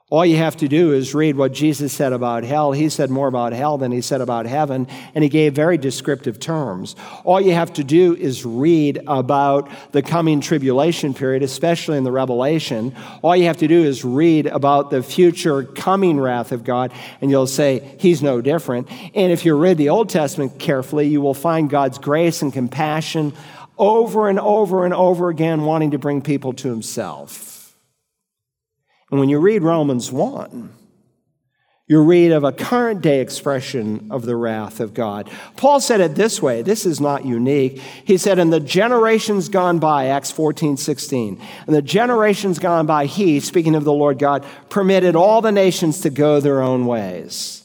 Speaker 1: All you have to do is read what Jesus said about hell. He said more about hell than he said about heaven, and he gave very descriptive terms. All you have to do is read about the coming tribulation period, especially in the Revelation. All you have to do is read about the future coming wrath of God, and you'll say, He's no different. And if you read the Old Testament carefully, you will find God's grace and compassion over and over and over again, wanting to bring people to Himself. And when you read Romans 1, you read of a current day expression of the wrath of God. Paul said it this way this is not unique. He said, In the generations gone by, Acts 14, 16, in the generations gone by, he, speaking of the Lord God, permitted all the nations to go their own ways.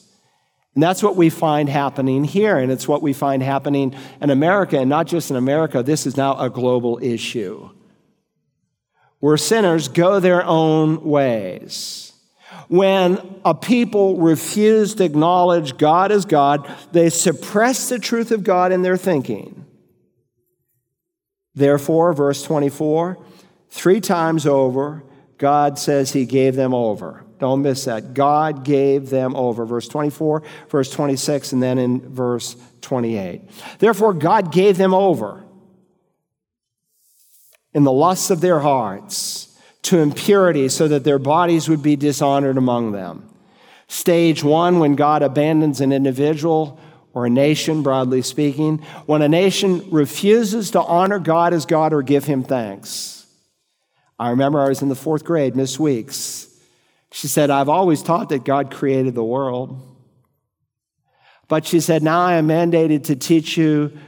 Speaker 1: And that's what we find happening here, and it's what we find happening in America, and not just in America. This is now a global issue where sinners go their own ways. When a people refuse to acknowledge God as God, they suppress the truth of God in their thinking. Therefore, verse 24, three times over, God says he gave them over. Don't miss that. God gave them over. Verse 24, verse 26, and then in verse 28. Therefore, God gave them over in the lusts of their hearts to impurity so that their bodies would be dishonored among them. Stage one, when God abandons an individual or a nation, broadly speaking, when a nation refuses to honor God as God or give him thanks. I remember I was in the fourth grade, Miss Weeks. She said, I've always taught that God created the world. But she said, now I am mandated to teach you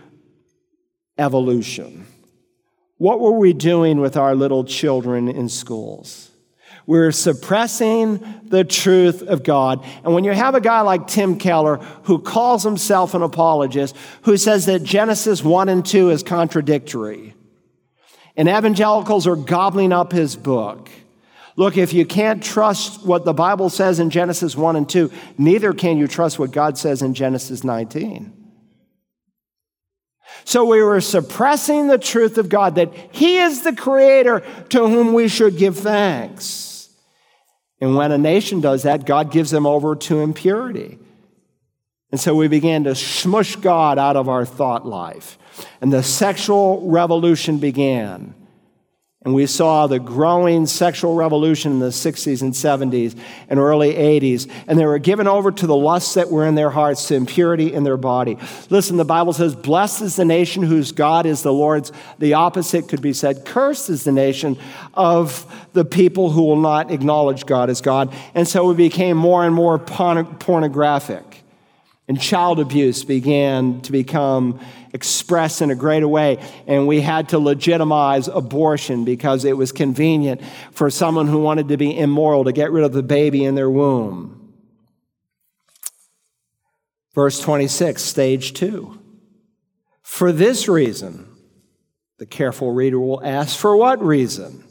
Speaker 1: evolution. What were we doing with our little children in schools? We're suppressing the truth of God. And when you have a guy like Tim Keller who calls himself an apologist, who says that Genesis 1 and 2 is contradictory, and evangelicals are gobbling up his book. Look, if you can't trust what the Bible says in Genesis 1 and 2, neither can you trust what God says in Genesis 19. So we were suppressing the truth of God that He is the creator to whom we should give thanks. And when a nation does that, God gives them over to impurity. And so we began to smush God out of our thought life. And the sexual revolution began. And we saw the growing sexual revolution in the 60s and 70s and early 80s. And they were given over to the lusts that were in their hearts, to impurity in their body. Listen, the Bible says, Blessed is the nation whose God is the Lord's. The opposite could be said, Cursed is the nation of the people who will not acknowledge God as God. And so we became more and more pornographic. And child abuse began to become expressed in a greater way. And we had to legitimize abortion because it was convenient for someone who wanted to be immoral to get rid of the baby in their womb. Verse 26, stage two. For this reason, the careful reader will ask, for what reason?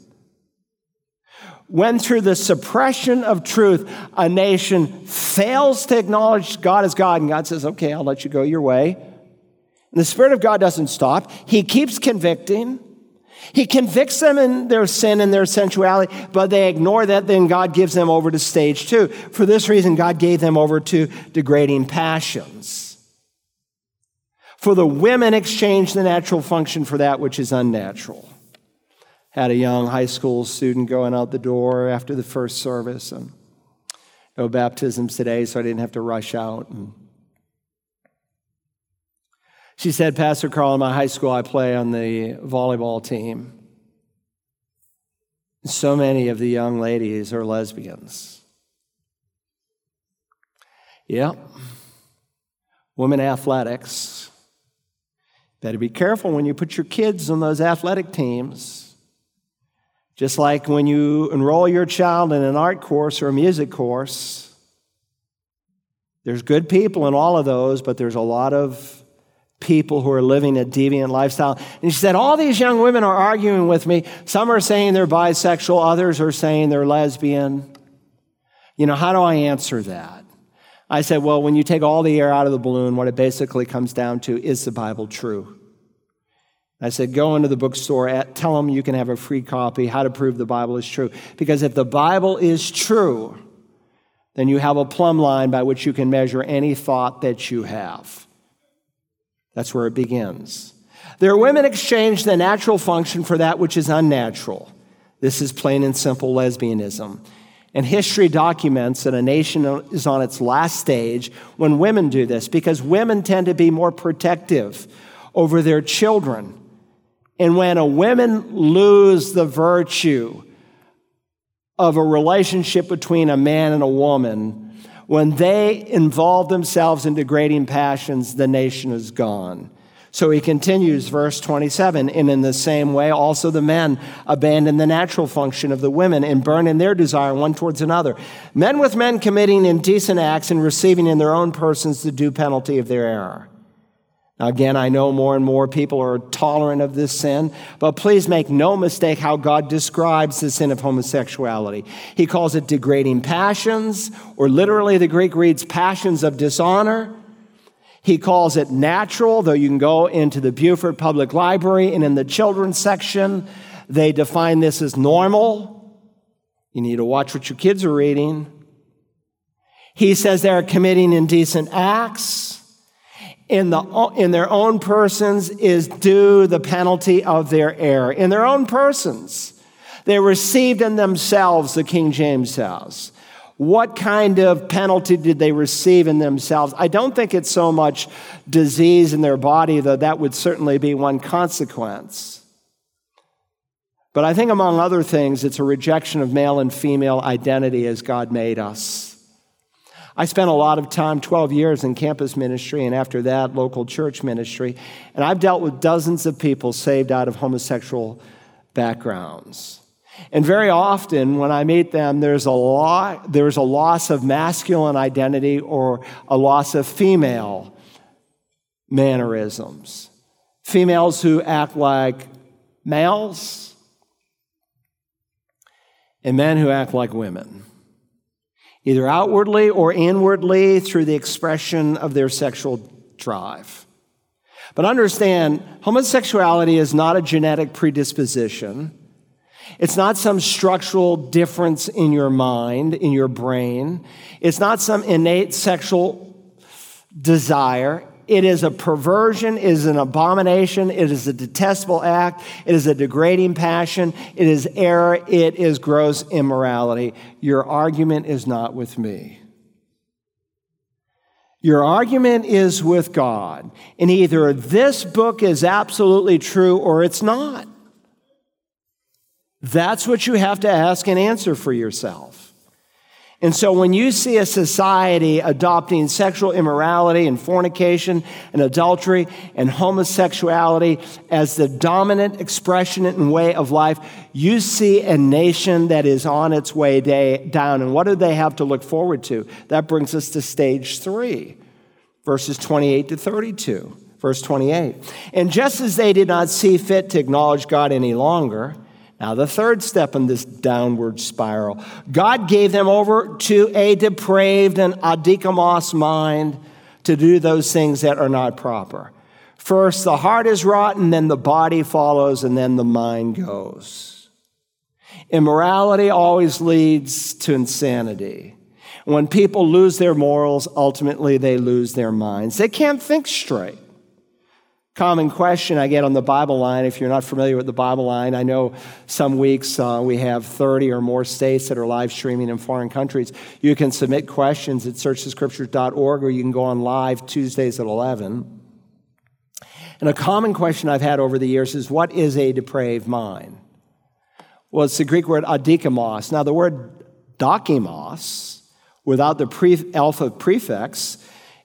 Speaker 1: when through the suppression of truth, a nation fails to acknowledge God as God, and God says, okay, I'll let you go your way. The Spirit of God doesn't stop. He keeps convicting. He convicts them in their sin and their sensuality, but they ignore that. Then God gives them over to stage two. For this reason, God gave them over to degrading passions. For the women exchange the natural function for that which is unnatural. Had a young high school student going out the door after the first service, and no baptisms today, so I didn't have to rush out. And she said, Pastor Carl, in my high school, I play on the volleyball team. So many of the young ladies are lesbians. Yep. Women athletics Better be careful when you put your kids on those athletic teams. Just like when you enroll your child in an art course or a music course, there's good people in all of those, but there's a lot of people who are living a deviant lifestyle. And she said, All these young women are arguing with me. Some are saying they're bisexual, others are saying they're lesbian. You know, how do I answer that? I said, well, when you take all the air out of the balloon, what it basically comes down to is the Bible true? I said, go into the bookstore, at, tell them you can have a free copy, how to prove the Bible is true. Because if the Bible is true, then you have a plumb line by which you can measure any thought that you have. That's where it begins. Their women exchange the natural function for that which is unnatural. This is plain and simple lesbianism. And history documents that a nation is on its last stage when women do this because women tend to be more protective over their children. And when a woman lose the virtue of a relationship between a man and a woman, when they involve themselves in degrading passions, the nation is gone. So he continues, verse 27, and in the same way, also the men abandon the natural function of the women and burn in their desire one towards another. Men with men committing indecent acts and receiving in their own persons the due penalty of their error. Again, I know more and more people are tolerant of this sin, but please make no mistake how God describes the sin of homosexuality. He calls it degrading passions, or literally the Greek reads passions of dishonor. He calls it natural, though you can go into the Beaufort Public Library and in the children's section, they define this as normal. You need to watch what your kids are reading. He says they're committing indecent acts. In, the, in their own persons is due the penalty of their error. In their own persons. They received in themselves, the King James says. What kind of penalty did they receive in themselves? I don't think it's so much disease in their body, though that would certainly be one consequence. But I think, among other things, it's a rejection of male and female identity as God made us. I spent a lot of time, 12 years in campus ministry, and after that, local church ministry. And I've dealt with dozens of people saved out of homosexual backgrounds. And very often when I meet them, there's a, lo- there's a loss of masculine identity or a loss of female mannerisms. Females who act like males, and men who act like women, either outwardly or inwardly through the expression of their sexual drive. But understand, homosexuality is not a genetic predisposition. It's not some structural difference in your mind, in your brain. It's not some innate sexual desire. It is a perversion, it is an abomination, it is a detestable act, it is a degrading passion, it is error, it is gross immorality. Your argument is not with me. Your argument is with God. And either this book is absolutely true or it's not. That's what you have to ask and answer for yourself. And so when you see a society adopting sexual immorality and fornication and adultery and homosexuality as the dominant expression and way of life, you see a nation that is on its way day, down. And what do they have to look forward to? That brings us to stage three, verses 28 to 32. Verse 28. And just as they did not see fit to acknowledge God any longer, now, the third step in this downward spiral God gave them over to a depraved and adokimos mind to do those things that are not proper. First, the heart is rotten, then the body follows, and then the mind goes. Immorality always leads to insanity. When people lose their morals, ultimately they lose their minds. They can't think straight. Common question I get on the Bible line, if you're not familiar with the Bible line, I know some weeks uh, we have 30 or more states that are live streaming in foreign countries. You can submit questions at searchthescriptures.org or you can go on live Tuesdays at 11. And a common question I've had over the years is what is a depraved mind? Well, it's the Greek word adokimos. Now, the word dokimos, without the pre- alpha prefix,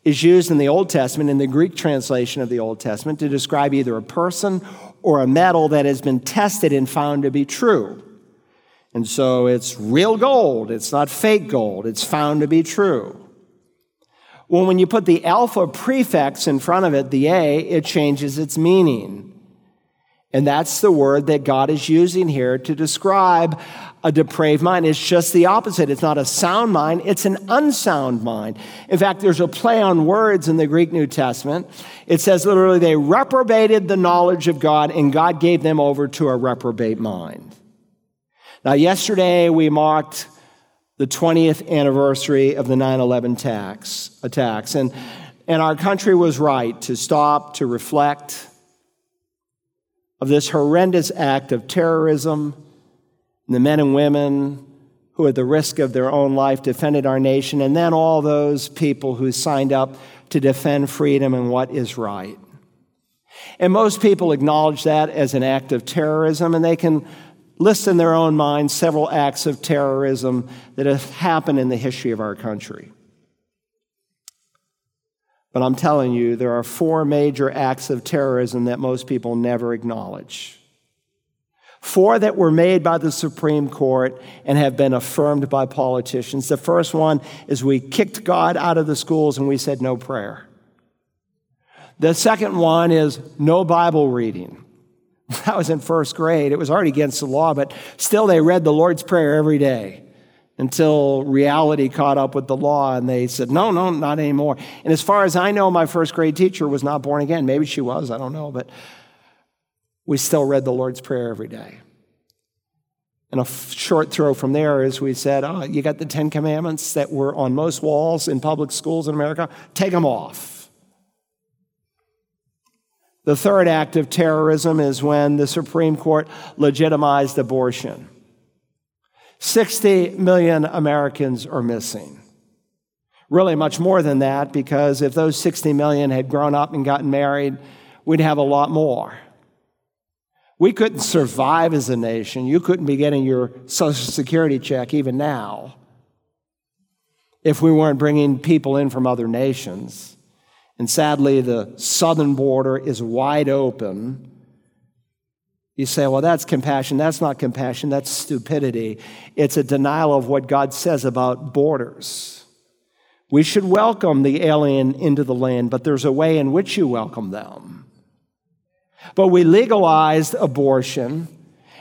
Speaker 1: is used in the Old Testament, in the Greek translation of the Old Testament, to describe either a person or a metal that has been tested and found to be true. And so it's real gold, it's not fake gold, it's found to be true. Well, when you put the alpha prefix in front of it, the A, it changes its meaning. And that's the word that God is using here to describe a depraved mind. It's just the opposite. It's not a sound mind, it's an unsound mind. In fact, there's a play on words in the Greek New Testament. It says literally, they reprobated the knowledge of God, and God gave them over to a reprobate mind. Now, yesterday we marked the 20th anniversary of the 9 11 attacks, and, and our country was right to stop, to reflect of this horrendous act of terrorism the men and women who, at the risk of their own life, defended our nation, and then all those people who signed up to defend freedom and what is right. And most people acknowledge that as an act of terrorism, and they can list in their own minds several acts of terrorism that have happened in the history of our country. But I'm telling you, there are four major acts of terrorism that most people never acknowledge. Four that were made by the Supreme Court and have been affirmed by politicians. The first one is we kicked God out of the schools and we said no prayer. The second one is no Bible reading. That was in first grade. It was already against the law, but still they read the Lord's Prayer every day until reality caught up with the law and they said, no, no, not anymore. And as far as I know, my first grade teacher was not born again. Maybe she was, I don't know, but we still read the Lord's Prayer every day. And a short throw from there is we said, oh, you got the Ten Commandments that were on most walls in public schools in America? Take them off. The third act of terrorism is when the Supreme Court legitimized abortion. 60 million Americans are missing. Really, much more than that, because if those 60 million had grown up and gotten married, we'd have a lot more. We couldn't survive as a nation. You couldn't be getting your Social Security check even now if we weren't bringing people in from other nations. And sadly, the southern border is wide open. You say, well, that's compassion. That's not compassion. That's stupidity. It's a denial of what God says about borders. We should welcome the alien into the land, but there's a way in which you welcome them. But we legalized abortion,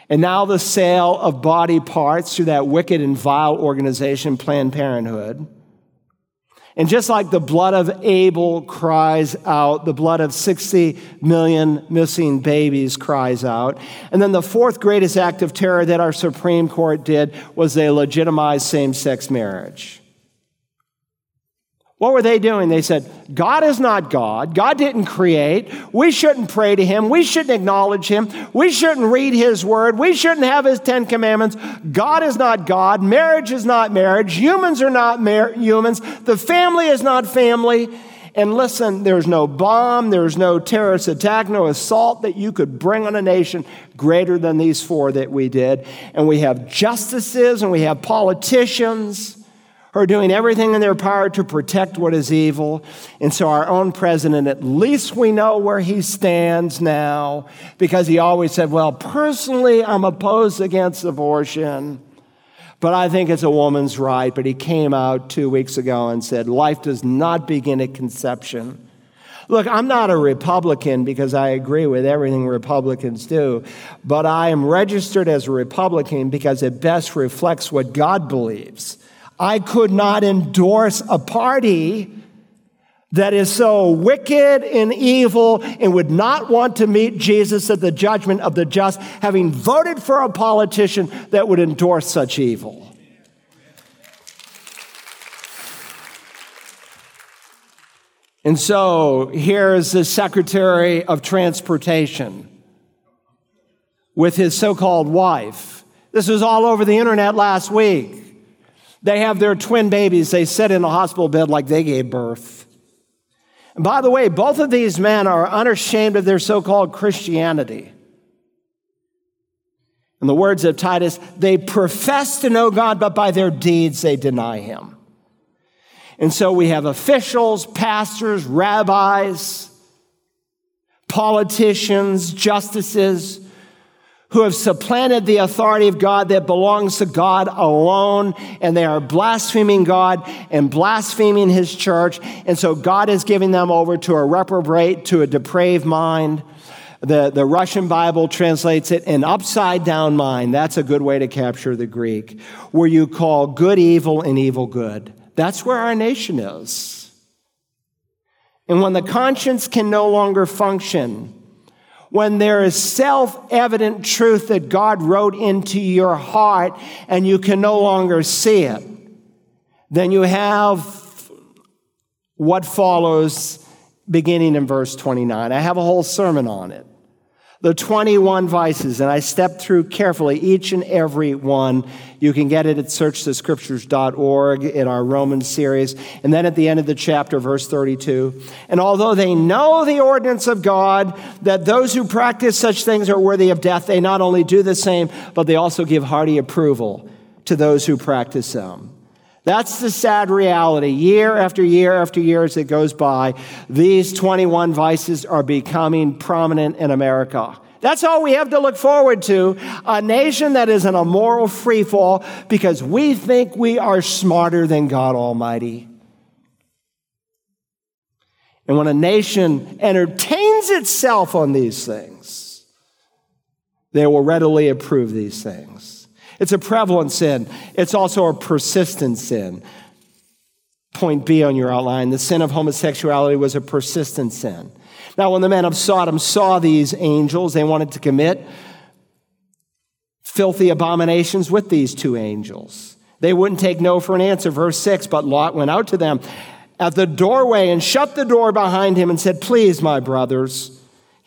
Speaker 1: and now the sale of body parts through that wicked and vile organization, Planned Parenthood. And just like the blood of Abel cries out, the blood of 60 million missing babies cries out. And then the fourth greatest act of terror that our Supreme Court did was they legitimized same sex marriage. What were they doing? They said, God is not God. God didn't create. We shouldn't pray to Him. We shouldn't acknowledge Him. We shouldn't read His Word. We shouldn't have His Ten Commandments. God is not God. Marriage is not marriage. Humans are not mar- humans. The family is not family. And listen, there's no bomb, there's no terrorist attack, no assault that you could bring on a nation greater than these four that we did. And we have justices and we have politicians are doing everything in their power to protect what is evil. And so, our own president, at least we know where he stands now, because he always said, Well, personally, I'm opposed against abortion, but I think it's a woman's right. But he came out two weeks ago and said, Life does not begin at conception. Look, I'm not a Republican because I agree with everything Republicans do, but I am registered as a Republican because it best reflects what God believes. I could not endorse a party that is so wicked and evil and would not want to meet Jesus at the judgment of the just, having voted for a politician that would endorse such evil. And so here's the Secretary of Transportation with his so called wife. This was all over the internet last week. They have their twin babies. They sit in a hospital bed like they gave birth. And by the way, both of these men are unashamed of their so called Christianity. In the words of Titus, they profess to know God, but by their deeds they deny him. And so we have officials, pastors, rabbis, politicians, justices who have supplanted the authority of God that belongs to God alone, and they are blaspheming God and blaspheming His church. And so God is giving them over to a reprobate, to a depraved mind. The, the Russian Bible translates it an upside down mind. That's a good way to capture the Greek, where you call good evil and evil good. That's where our nation is. And when the conscience can no longer function, when there is self evident truth that God wrote into your heart and you can no longer see it, then you have what follows beginning in verse 29. I have a whole sermon on it the 21 vices, and I stepped through carefully each and every one. You can get it at searchthescriptures.org in our Romans series. And then at the end of the chapter, verse 32. And although they know the ordinance of God, that those who practice such things are worthy of death, they not only do the same, but they also give hearty approval to those who practice them. That's the sad reality. Year after year after year as it goes by, these 21 vices are becoming prominent in America. That's all we have to look forward to. A nation that is in a moral freefall because we think we are smarter than God Almighty. And when a nation entertains itself on these things, they will readily approve these things. It's a prevalent sin, it's also a persistent sin. Point B on your outline the sin of homosexuality was a persistent sin. Now, when the men of Sodom saw these angels, they wanted to commit filthy abominations with these two angels. They wouldn't take no for an answer. Verse 6 But Lot went out to them at the doorway and shut the door behind him and said, Please, my brothers,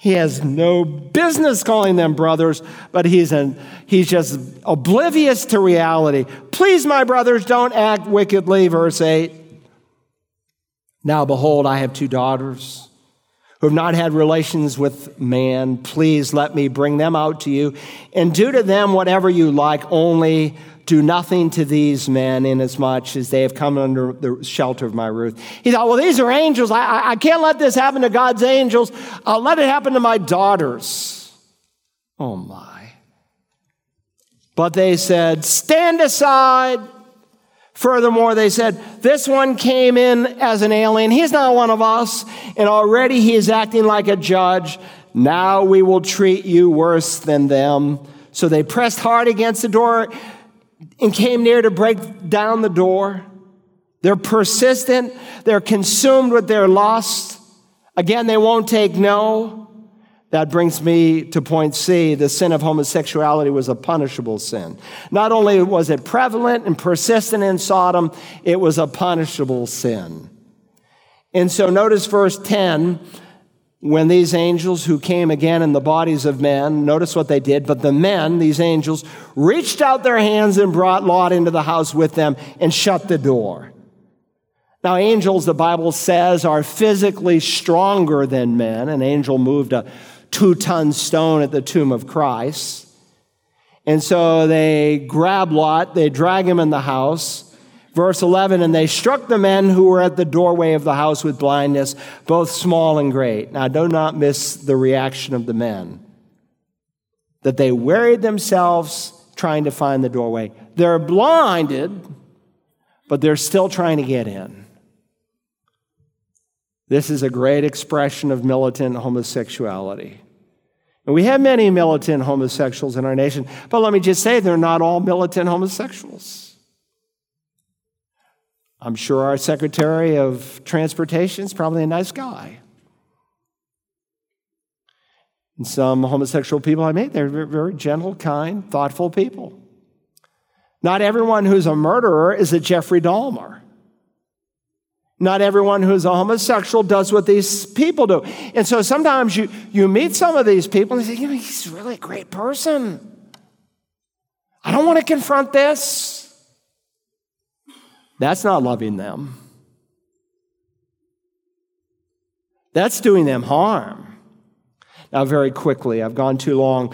Speaker 1: he has no business calling them brothers, but he's, an, he's just oblivious to reality. Please, my brothers, don't act wickedly. Verse 8. Now, behold, I have two daughters who have not had relations with man. Please let me bring them out to you and do to them whatever you like, only do nothing to these men inasmuch as they have come under the shelter of my roof. He thought, well, these are angels. I, I, I can't let this happen to God's angels. I'll let it happen to my daughters. Oh, my. But they said, stand aside. Furthermore, they said, This one came in as an alien. He's not one of us. And already he is acting like a judge. Now we will treat you worse than them. So they pressed hard against the door and came near to break down the door. They're persistent, they're consumed with their lust. Again, they won't take no. That brings me to point C. The sin of homosexuality was a punishable sin. Not only was it prevalent and persistent in Sodom, it was a punishable sin. And so notice verse 10 when these angels who came again in the bodies of men, notice what they did, but the men, these angels, reached out their hands and brought Lot into the house with them and shut the door. Now, angels, the Bible says, are physically stronger than men. An angel moved a two ton stone at the tomb of Christ. And so they grab Lot, they drag him in the house. Verse 11, and they struck the men who were at the doorway of the house with blindness, both small and great. Now, do not miss the reaction of the men. That they wearied themselves trying to find the doorway. They're blinded, but they're still trying to get in. This is a great expression of militant homosexuality. And we have many militant homosexuals in our nation, but let me just say they're not all militant homosexuals. I'm sure our Secretary of Transportation is probably a nice guy. And some homosexual people I meet, they're very gentle, kind, thoughtful people. Not everyone who's a murderer is a Jeffrey Dahmer. Not everyone who's a homosexual does what these people do. And so sometimes you, you meet some of these people and you say, you know, he's really a great person. I don't want to confront this. That's not loving them. That's doing them harm. Now, very quickly, I've gone too long.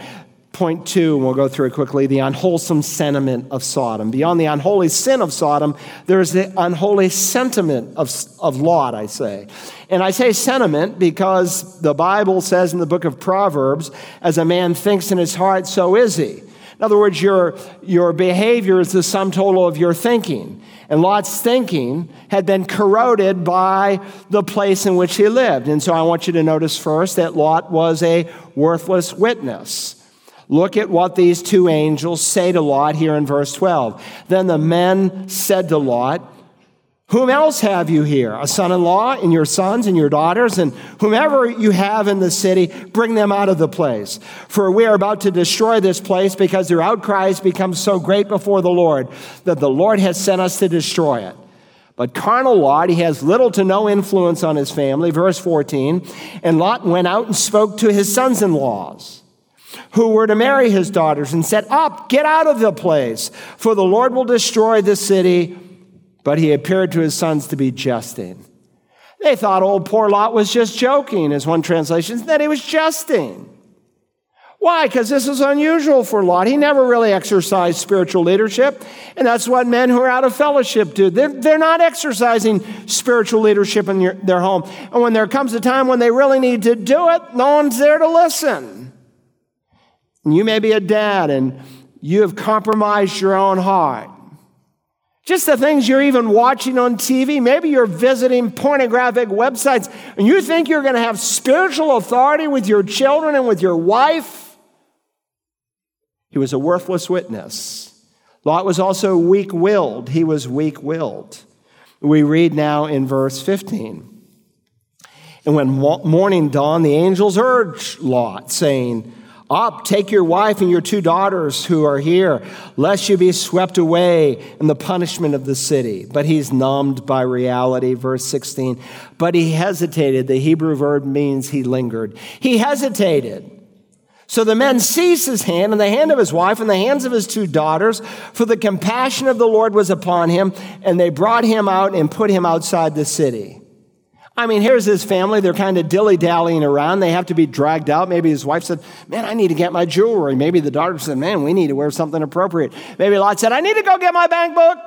Speaker 1: Point two, and we'll go through it quickly the unwholesome sentiment of Sodom. Beyond the unholy sin of Sodom, there is the unholy sentiment of, of Lot, I say. And I say sentiment because the Bible says in the book of Proverbs, as a man thinks in his heart, so is he. In other words, your, your behavior is the sum total of your thinking. And Lot's thinking had been corroded by the place in which he lived. And so I want you to notice first that Lot was a worthless witness. Look at what these two angels say to Lot here in verse 12. Then the men said to Lot, Whom else have you here? A son in law, and your sons, and your daughters, and whomever you have in the city, bring them out of the place. For we are about to destroy this place because their outcries become so great before the Lord that the Lord has sent us to destroy it. But carnal Lot, he has little to no influence on his family. Verse 14. And Lot went out and spoke to his sons in laws who were to marry his daughters and said, Up, get out of the place, for the Lord will destroy the city. But he appeared to his sons to be jesting. They thought old poor Lot was just joking, as one translation said, that he was jesting. Why? Because this is unusual for Lot. He never really exercised spiritual leadership, and that's what men who are out of fellowship do. They're, they're not exercising spiritual leadership in your, their home. And when there comes a time when they really need to do it, no one's there to listen. And you may be a dad and you have compromised your own heart. Just the things you're even watching on TV. Maybe you're visiting pornographic websites and you think you're going to have spiritual authority with your children and with your wife. He was a worthless witness. Lot was also weak willed. He was weak willed. We read now in verse 15. And when morning dawned, the angels urged Lot, saying, up, take your wife and your two daughters who are here, lest you be swept away in the punishment of the city. But he's numbed by reality. Verse 16. But he hesitated. The Hebrew verb means he lingered. He hesitated. So the men seized his hand and the hand of his wife and the hands of his two daughters, for the compassion of the Lord was upon him, and they brought him out and put him outside the city. I mean, here's his family. They're kind of dilly dallying around. They have to be dragged out. Maybe his wife said, Man, I need to get my jewelry. Maybe the daughter said, Man, we need to wear something appropriate. Maybe Lot said, I need to go get my bank book.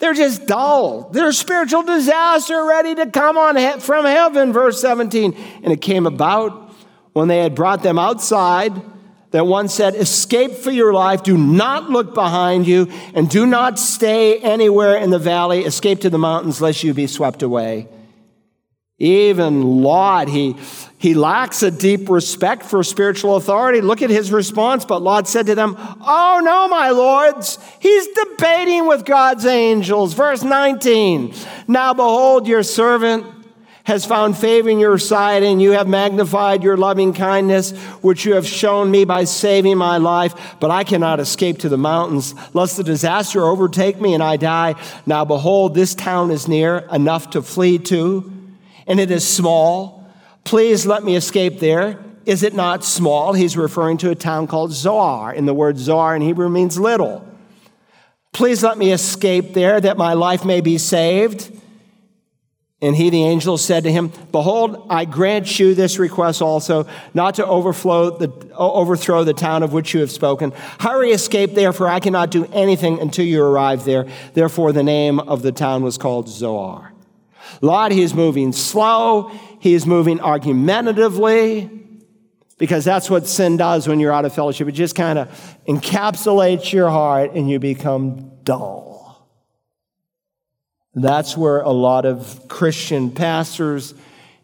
Speaker 1: They're just dull. They're spiritual disaster ready to come on from heaven, verse 17. And it came about when they had brought them outside that one said, Escape for your life, do not look behind you, and do not stay anywhere in the valley. Escape to the mountains, lest you be swept away. Even Lot, he, he lacks a deep respect for spiritual authority. Look at his response. But Lot said to them, Oh, no, my lords. He's debating with God's angels. Verse 19 Now behold, your servant has found favor in your sight, and you have magnified your loving kindness, which you have shown me by saving my life. But I cannot escape to the mountains, lest the disaster overtake me and I die. Now, behold, this town is near, enough to flee to, and it is small. Please let me escape there. Is it not small? He's referring to a town called Zoar, and the word Zoar in Hebrew means little. Please let me escape there that my life may be saved. And he, the angel, said to him, Behold, I grant you this request also, not to overflow the, overthrow the town of which you have spoken. Hurry, escape there, for I cannot do anything until you arrive there. Therefore, the name of the town was called Zoar. Lot, he is moving slow, he is moving argumentatively, because that's what sin does when you're out of fellowship. It just kind of encapsulates your heart and you become dull. That's where a lot of Christian pastors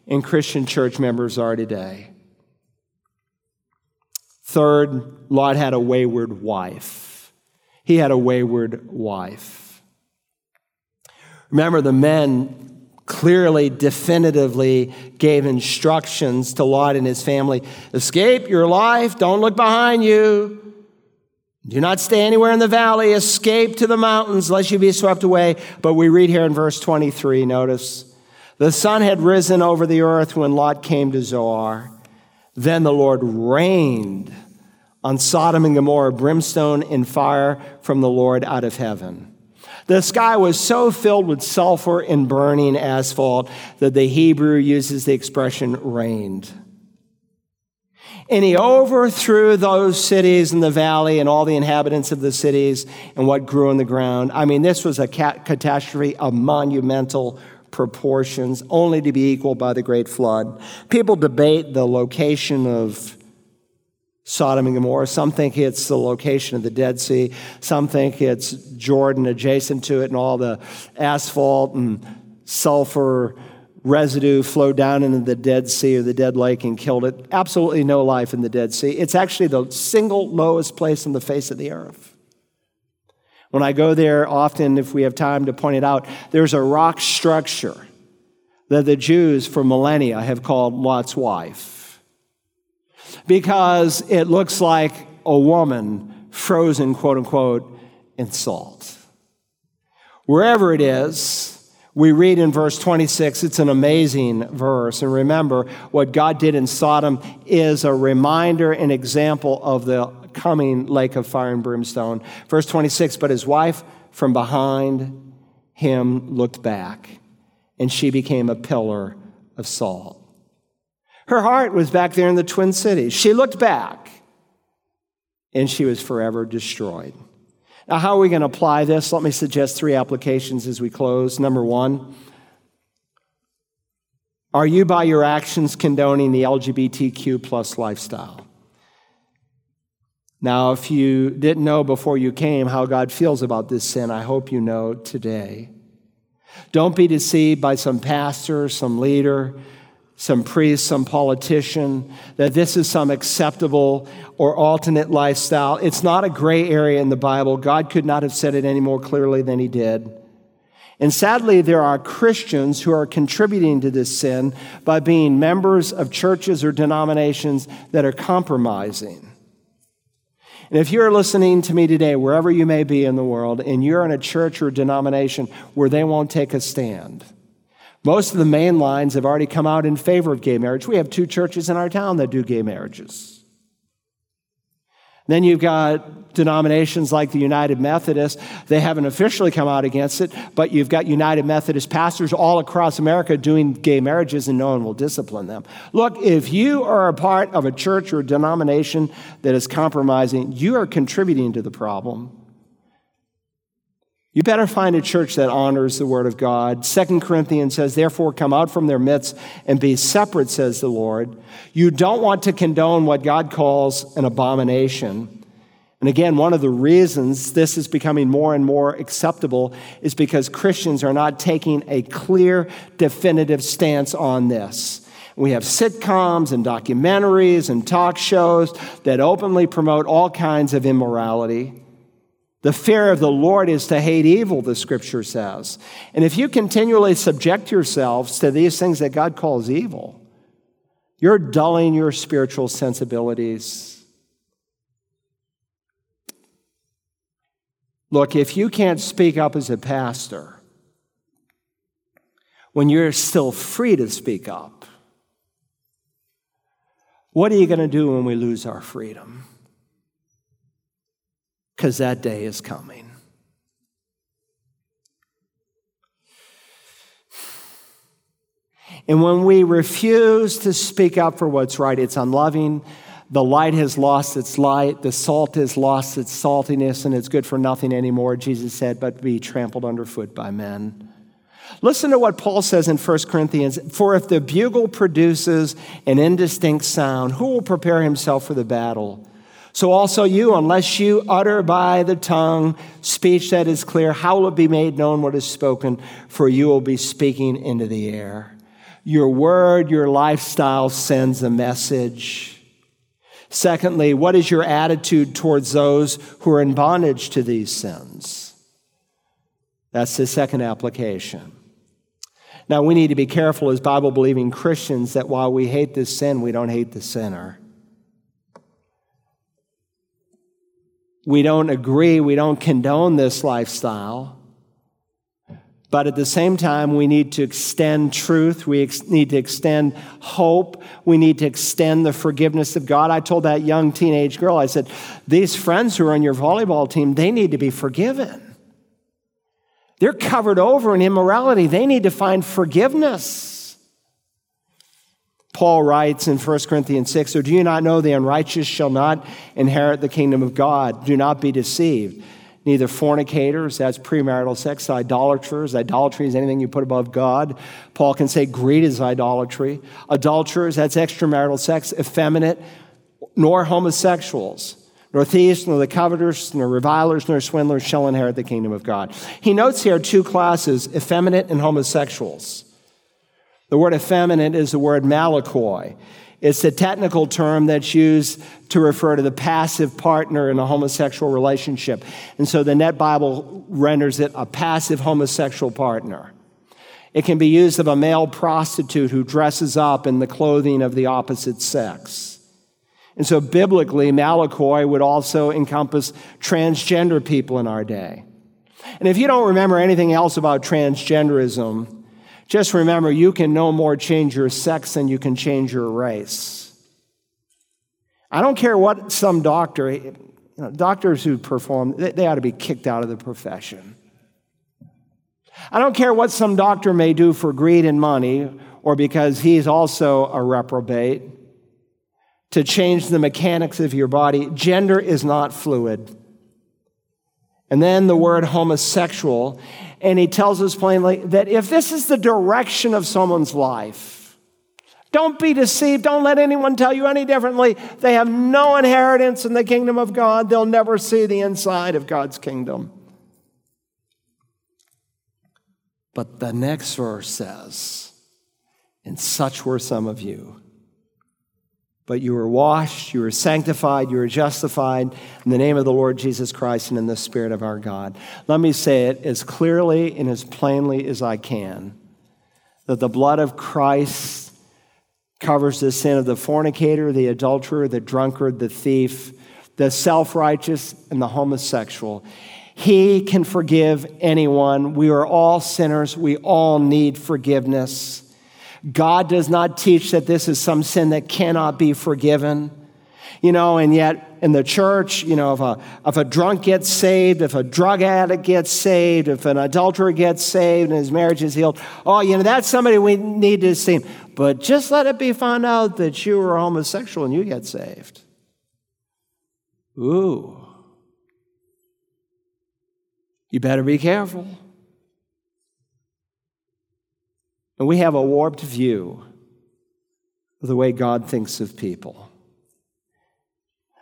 Speaker 1: and Christian church members are today. Third, Lot had a wayward wife. He had a wayward wife. Remember, the men clearly, definitively gave instructions to Lot and his family escape your life, don't look behind you. Do not stay anywhere in the valley. Escape to the mountains, lest you be swept away. But we read here in verse 23, notice, the sun had risen over the earth when Lot came to Zoar. Then the Lord rained on Sodom and Gomorrah brimstone and fire from the Lord out of heaven. The sky was so filled with sulfur and burning asphalt that the Hebrew uses the expression rained. And he overthrew those cities in the valley and all the inhabitants of the cities and what grew in the ground. I mean, this was a catastrophe of monumental proportions, only to be equaled by the great flood. People debate the location of Sodom and Gomorrah. Some think it's the location of the Dead Sea. Some think it's Jordan adjacent to it and all the asphalt and sulfur residue flowed down into the Dead Sea or the Dead Lake and killed it. Absolutely no life in the Dead Sea. It's actually the single lowest place on the face of the earth. When I go there, often, if we have time to point it out, there's a rock structure that the Jews for millennia have called Lot's wife because it looks like a woman frozen, quote unquote, in salt. Wherever it is, we read in verse 26, it's an amazing verse. And remember, what God did in Sodom is a reminder and example of the coming lake of fire and brimstone. Verse 26, but his wife from behind him looked back, and she became a pillar of salt. Her heart was back there in the Twin Cities. She looked back, and she was forever destroyed. Now, how are we going to apply this? Let me suggest three applications as we close. Number one, are you by your actions condoning the LGBTQ plus lifestyle? Now, if you didn't know before you came how God feels about this sin, I hope you know today. Don't be deceived by some pastor, some leader, some priest, some politician, that this is some acceptable or alternate lifestyle. It's not a gray area in the Bible. God could not have said it any more clearly than he did. And sadly, there are Christians who are contributing to this sin by being members of churches or denominations that are compromising. And if you're listening to me today, wherever you may be in the world, and you're in a church or denomination where they won't take a stand, most of the main lines have already come out in favor of gay marriage. We have two churches in our town that do gay marriages. Then you've got denominations like the United Methodist. They haven't officially come out against it, but you've got United Methodist pastors all across America doing gay marriages and no one will discipline them. Look, if you are a part of a church or a denomination that is compromising, you are contributing to the problem. You better find a church that honors the word of God. Second Corinthians says, Therefore, come out from their midst and be separate, says the Lord. You don't want to condone what God calls an abomination. And again, one of the reasons this is becoming more and more acceptable is because Christians are not taking a clear, definitive stance on this. We have sitcoms and documentaries and talk shows that openly promote all kinds of immorality. The fear of the Lord is to hate evil, the scripture says. And if you continually subject yourselves to these things that God calls evil, you're dulling your spiritual sensibilities. Look, if you can't speak up as a pastor when you're still free to speak up, what are you going to do when we lose our freedom? Because that day is coming. And when we refuse to speak up for what's right, it's unloving. The light has lost its light. The salt has lost its saltiness, and it's good for nothing anymore, Jesus said, but be trampled underfoot by men. Listen to what Paul says in 1 Corinthians For if the bugle produces an indistinct sound, who will prepare himself for the battle? So also you, unless you utter by the tongue speech that is clear, how will it be made known what is spoken? For you will be speaking into the air. Your word, your lifestyle sends a message. Secondly, what is your attitude towards those who are in bondage to these sins? That's the second application. Now, we need to be careful as Bible believing Christians that while we hate this sin, we don't hate the sinner. We don't agree, we don't condone this lifestyle. But at the same time, we need to extend truth. We ex- need to extend hope. We need to extend the forgiveness of God. I told that young teenage girl, I said, These friends who are on your volleyball team, they need to be forgiven. They're covered over in immorality. They need to find forgiveness. Paul writes in 1 Corinthians 6 Or do you not know the unrighteous shall not inherit the kingdom of God? Do not be deceived neither fornicators, that's premarital sex, idolaters. Idolatry is anything you put above God. Paul can say greed is idolatry. Adulterers, that's extramarital sex, effeminate, nor homosexuals, nor thieves, nor the covetous, nor revilers, nor swindlers shall inherit the kingdom of God. He notes here two classes, effeminate and homosexuals. The word effeminate is the word malakoi. It's a technical term that's used to refer to the passive partner in a homosexual relationship. And so the Net Bible renders it a passive homosexual partner. It can be used of a male prostitute who dresses up in the clothing of the opposite sex. And so biblically, Malakoi would also encompass transgender people in our day. And if you don't remember anything else about transgenderism, just remember, you can no more change your sex than you can change your race. I don't care what some doctor, you know, doctors who perform, they, they ought to be kicked out of the profession. I don't care what some doctor may do for greed and money or because he's also a reprobate to change the mechanics of your body. Gender is not fluid. And then the word homosexual. And he tells us plainly that if this is the direction of someone's life, don't be deceived. Don't let anyone tell you any differently. They have no inheritance in the kingdom of God. They'll never see the inside of God's kingdom. But the next verse says, And such were some of you. But you were washed, you were sanctified, you were justified in the name of the Lord Jesus Christ and in the Spirit of our God. Let me say it as clearly and as plainly as I can that the blood of Christ covers the sin of the fornicator, the adulterer, the drunkard, the thief, the self righteous, and the homosexual. He can forgive anyone. We are all sinners. We all need forgiveness. God does not teach that this is some sin that cannot be forgiven. You know, and yet in the church, you know, if a, if a drunk gets saved, if a drug addict gets saved, if an adulterer gets saved and his marriage is healed, oh, you know, that's somebody we need to see. But just let it be found out that you were homosexual and you get saved. Ooh. You better be careful. And we have a warped view of the way God thinks of people.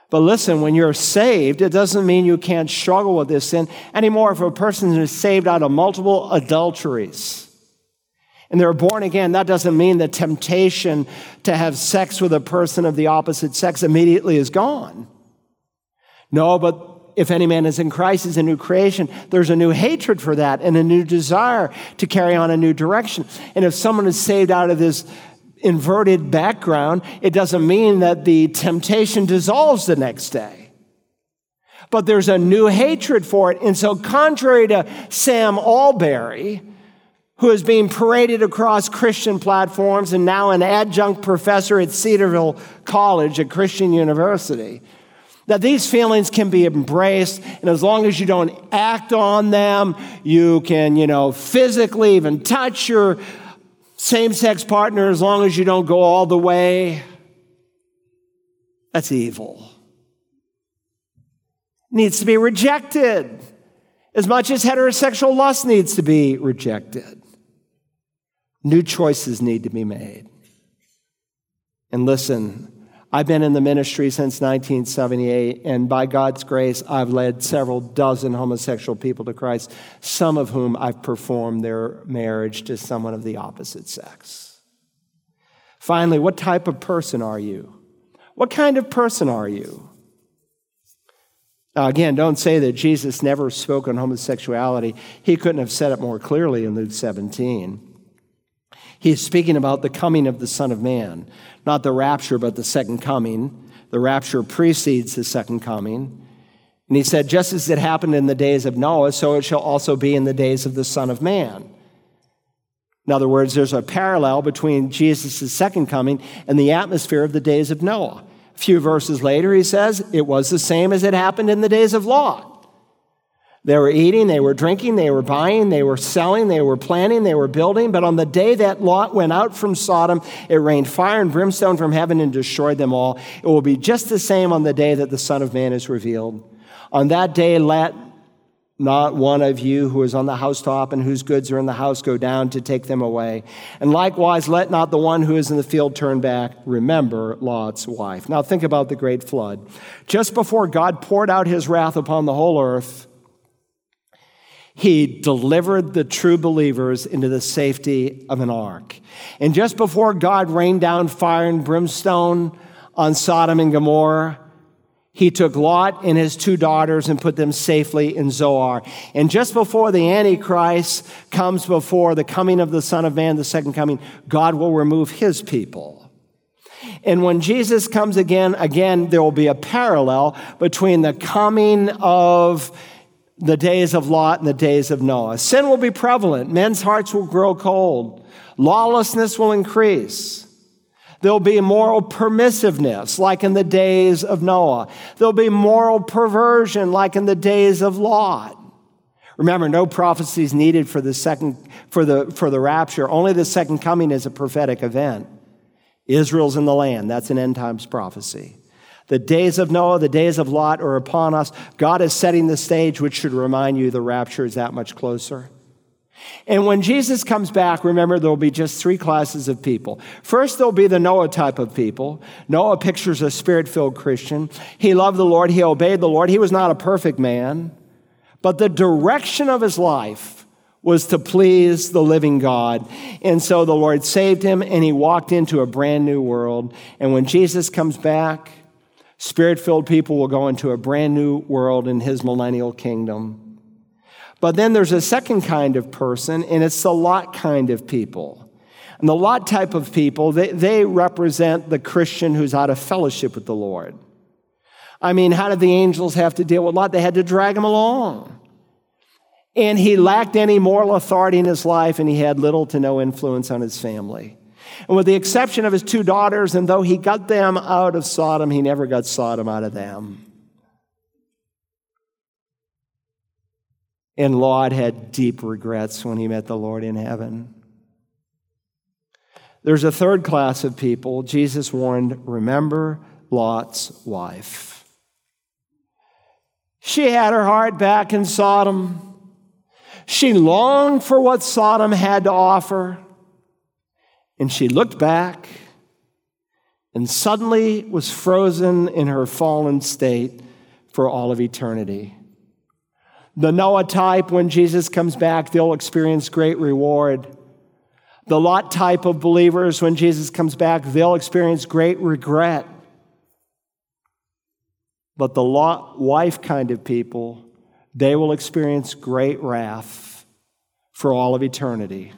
Speaker 1: But listen, when you're saved, it doesn't mean you can't struggle with this sin anymore. If a person is saved out of multiple adulteries and they're born again, that doesn't mean the temptation to have sex with a person of the opposite sex immediately is gone. No, but if any man is in Christ, is a new creation. There's a new hatred for that and a new desire to carry on a new direction. And if someone is saved out of this inverted background, it doesn't mean that the temptation dissolves the next day. But there's a new hatred for it. And so, contrary to Sam Allberry, who is being paraded across Christian platforms and now an adjunct professor at Cedarville College, a Christian university, that these feelings can be embraced, and as long as you don't act on them, you can, you know, physically even touch your same sex partner as long as you don't go all the way. That's evil. Needs to be rejected as much as heterosexual lust needs to be rejected. New choices need to be made. And listen, I've been in the ministry since 1978, and by God's grace, I've led several dozen homosexual people to Christ, some of whom I've performed their marriage to someone of the opposite sex. Finally, what type of person are you? What kind of person are you? Now, again, don't say that Jesus never spoke on homosexuality. He couldn't have said it more clearly in Luke 17. He's speaking about the coming of the Son of Man, not the rapture, but the second coming. The rapture precedes the second coming. And he said, Just as it happened in the days of Noah, so it shall also be in the days of the Son of Man. In other words, there's a parallel between Jesus' second coming and the atmosphere of the days of Noah. A few verses later, he says, It was the same as it happened in the days of Lot. They were eating, they were drinking, they were buying, they were selling, they were planning, they were building. But on the day that Lot went out from Sodom, it rained fire and brimstone from heaven and destroyed them all. It will be just the same on the day that the Son of Man is revealed. On that day, let not one of you who is on the housetop and whose goods are in the house go down to take them away. And likewise, let not the one who is in the field turn back. Remember Lot's wife. Now think about the great flood. Just before God poured out his wrath upon the whole earth, he delivered the true believers into the safety of an ark. And just before God rained down fire and brimstone on Sodom and Gomorrah, he took Lot and his two daughters and put them safely in Zoar. And just before the Antichrist comes before the coming of the Son of Man, the second coming, God will remove his people. And when Jesus comes again, again, there will be a parallel between the coming of the days of Lot and the days of Noah. Sin will be prevalent. Men's hearts will grow cold. Lawlessness will increase. There'll be moral permissiveness, like in the days of Noah. There'll be moral perversion, like in the days of Lot. Remember, no prophecies needed for the second for the for the rapture. Only the second coming is a prophetic event. Israel's in the land. That's an end times prophecy. The days of Noah, the days of Lot are upon us. God is setting the stage, which should remind you the rapture is that much closer. And when Jesus comes back, remember there will be just three classes of people. First, there'll be the Noah type of people. Noah pictures a spirit filled Christian. He loved the Lord, he obeyed the Lord. He was not a perfect man, but the direction of his life was to please the living God. And so the Lord saved him and he walked into a brand new world. And when Jesus comes back, Spirit filled people will go into a brand new world in his millennial kingdom. But then there's a second kind of person, and it's the Lot kind of people. And the Lot type of people, they, they represent the Christian who's out of fellowship with the Lord. I mean, how did the angels have to deal with Lot? They had to drag him along. And he lacked any moral authority in his life, and he had little to no influence on his family. And with the exception of his two daughters, and though he got them out of Sodom, he never got Sodom out of them. And Lot had deep regrets when he met the Lord in heaven. There's a third class of people. Jesus warned remember Lot's wife. She had her heart back in Sodom. She longed for what Sodom had to offer. And she looked back and suddenly was frozen in her fallen state for all of eternity. The Noah type, when Jesus comes back, they'll experience great reward. The Lot type of believers, when Jesus comes back, they'll experience great regret. But the Lot wife kind of people, they will experience great wrath for all of eternity.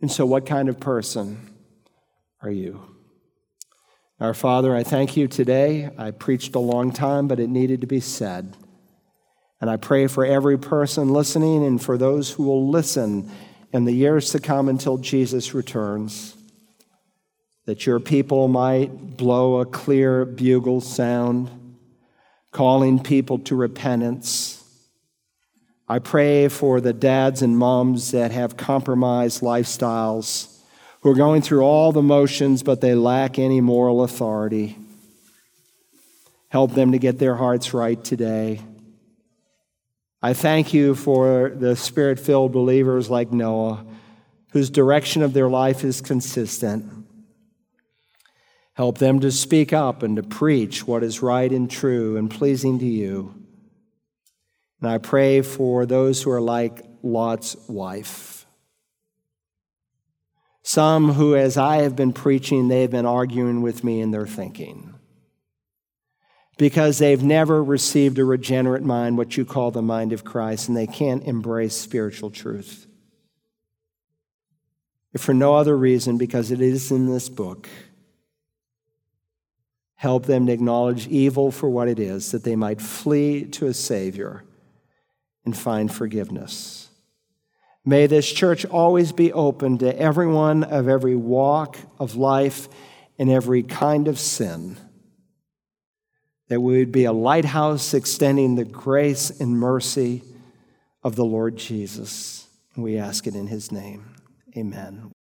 Speaker 1: And so, what kind of person are you? Our Father, I thank you today. I preached a long time, but it needed to be said. And I pray for every person listening and for those who will listen in the years to come until Jesus returns, that your people might blow a clear bugle sound, calling people to repentance I pray for the dads and moms that have compromised lifestyles, who are going through all the motions, but they lack any moral authority. Help them to get their hearts right today. I thank you for the spirit filled believers like Noah, whose direction of their life is consistent. Help them to speak up and to preach what is right and true and pleasing to you. And I pray for those who are like Lot's wife. Some who, as I have been preaching, they've been arguing with me in their thinking because they've never received a regenerate mind, what you call the mind of Christ, and they can't embrace spiritual truth. If for no other reason, because it is in this book, Help them to acknowledge evil for what it is, that they might flee to a Savior and find forgiveness. May this church always be open to everyone of every walk of life and every kind of sin. That we would be a lighthouse extending the grace and mercy of the Lord Jesus. We ask it in his name. Amen.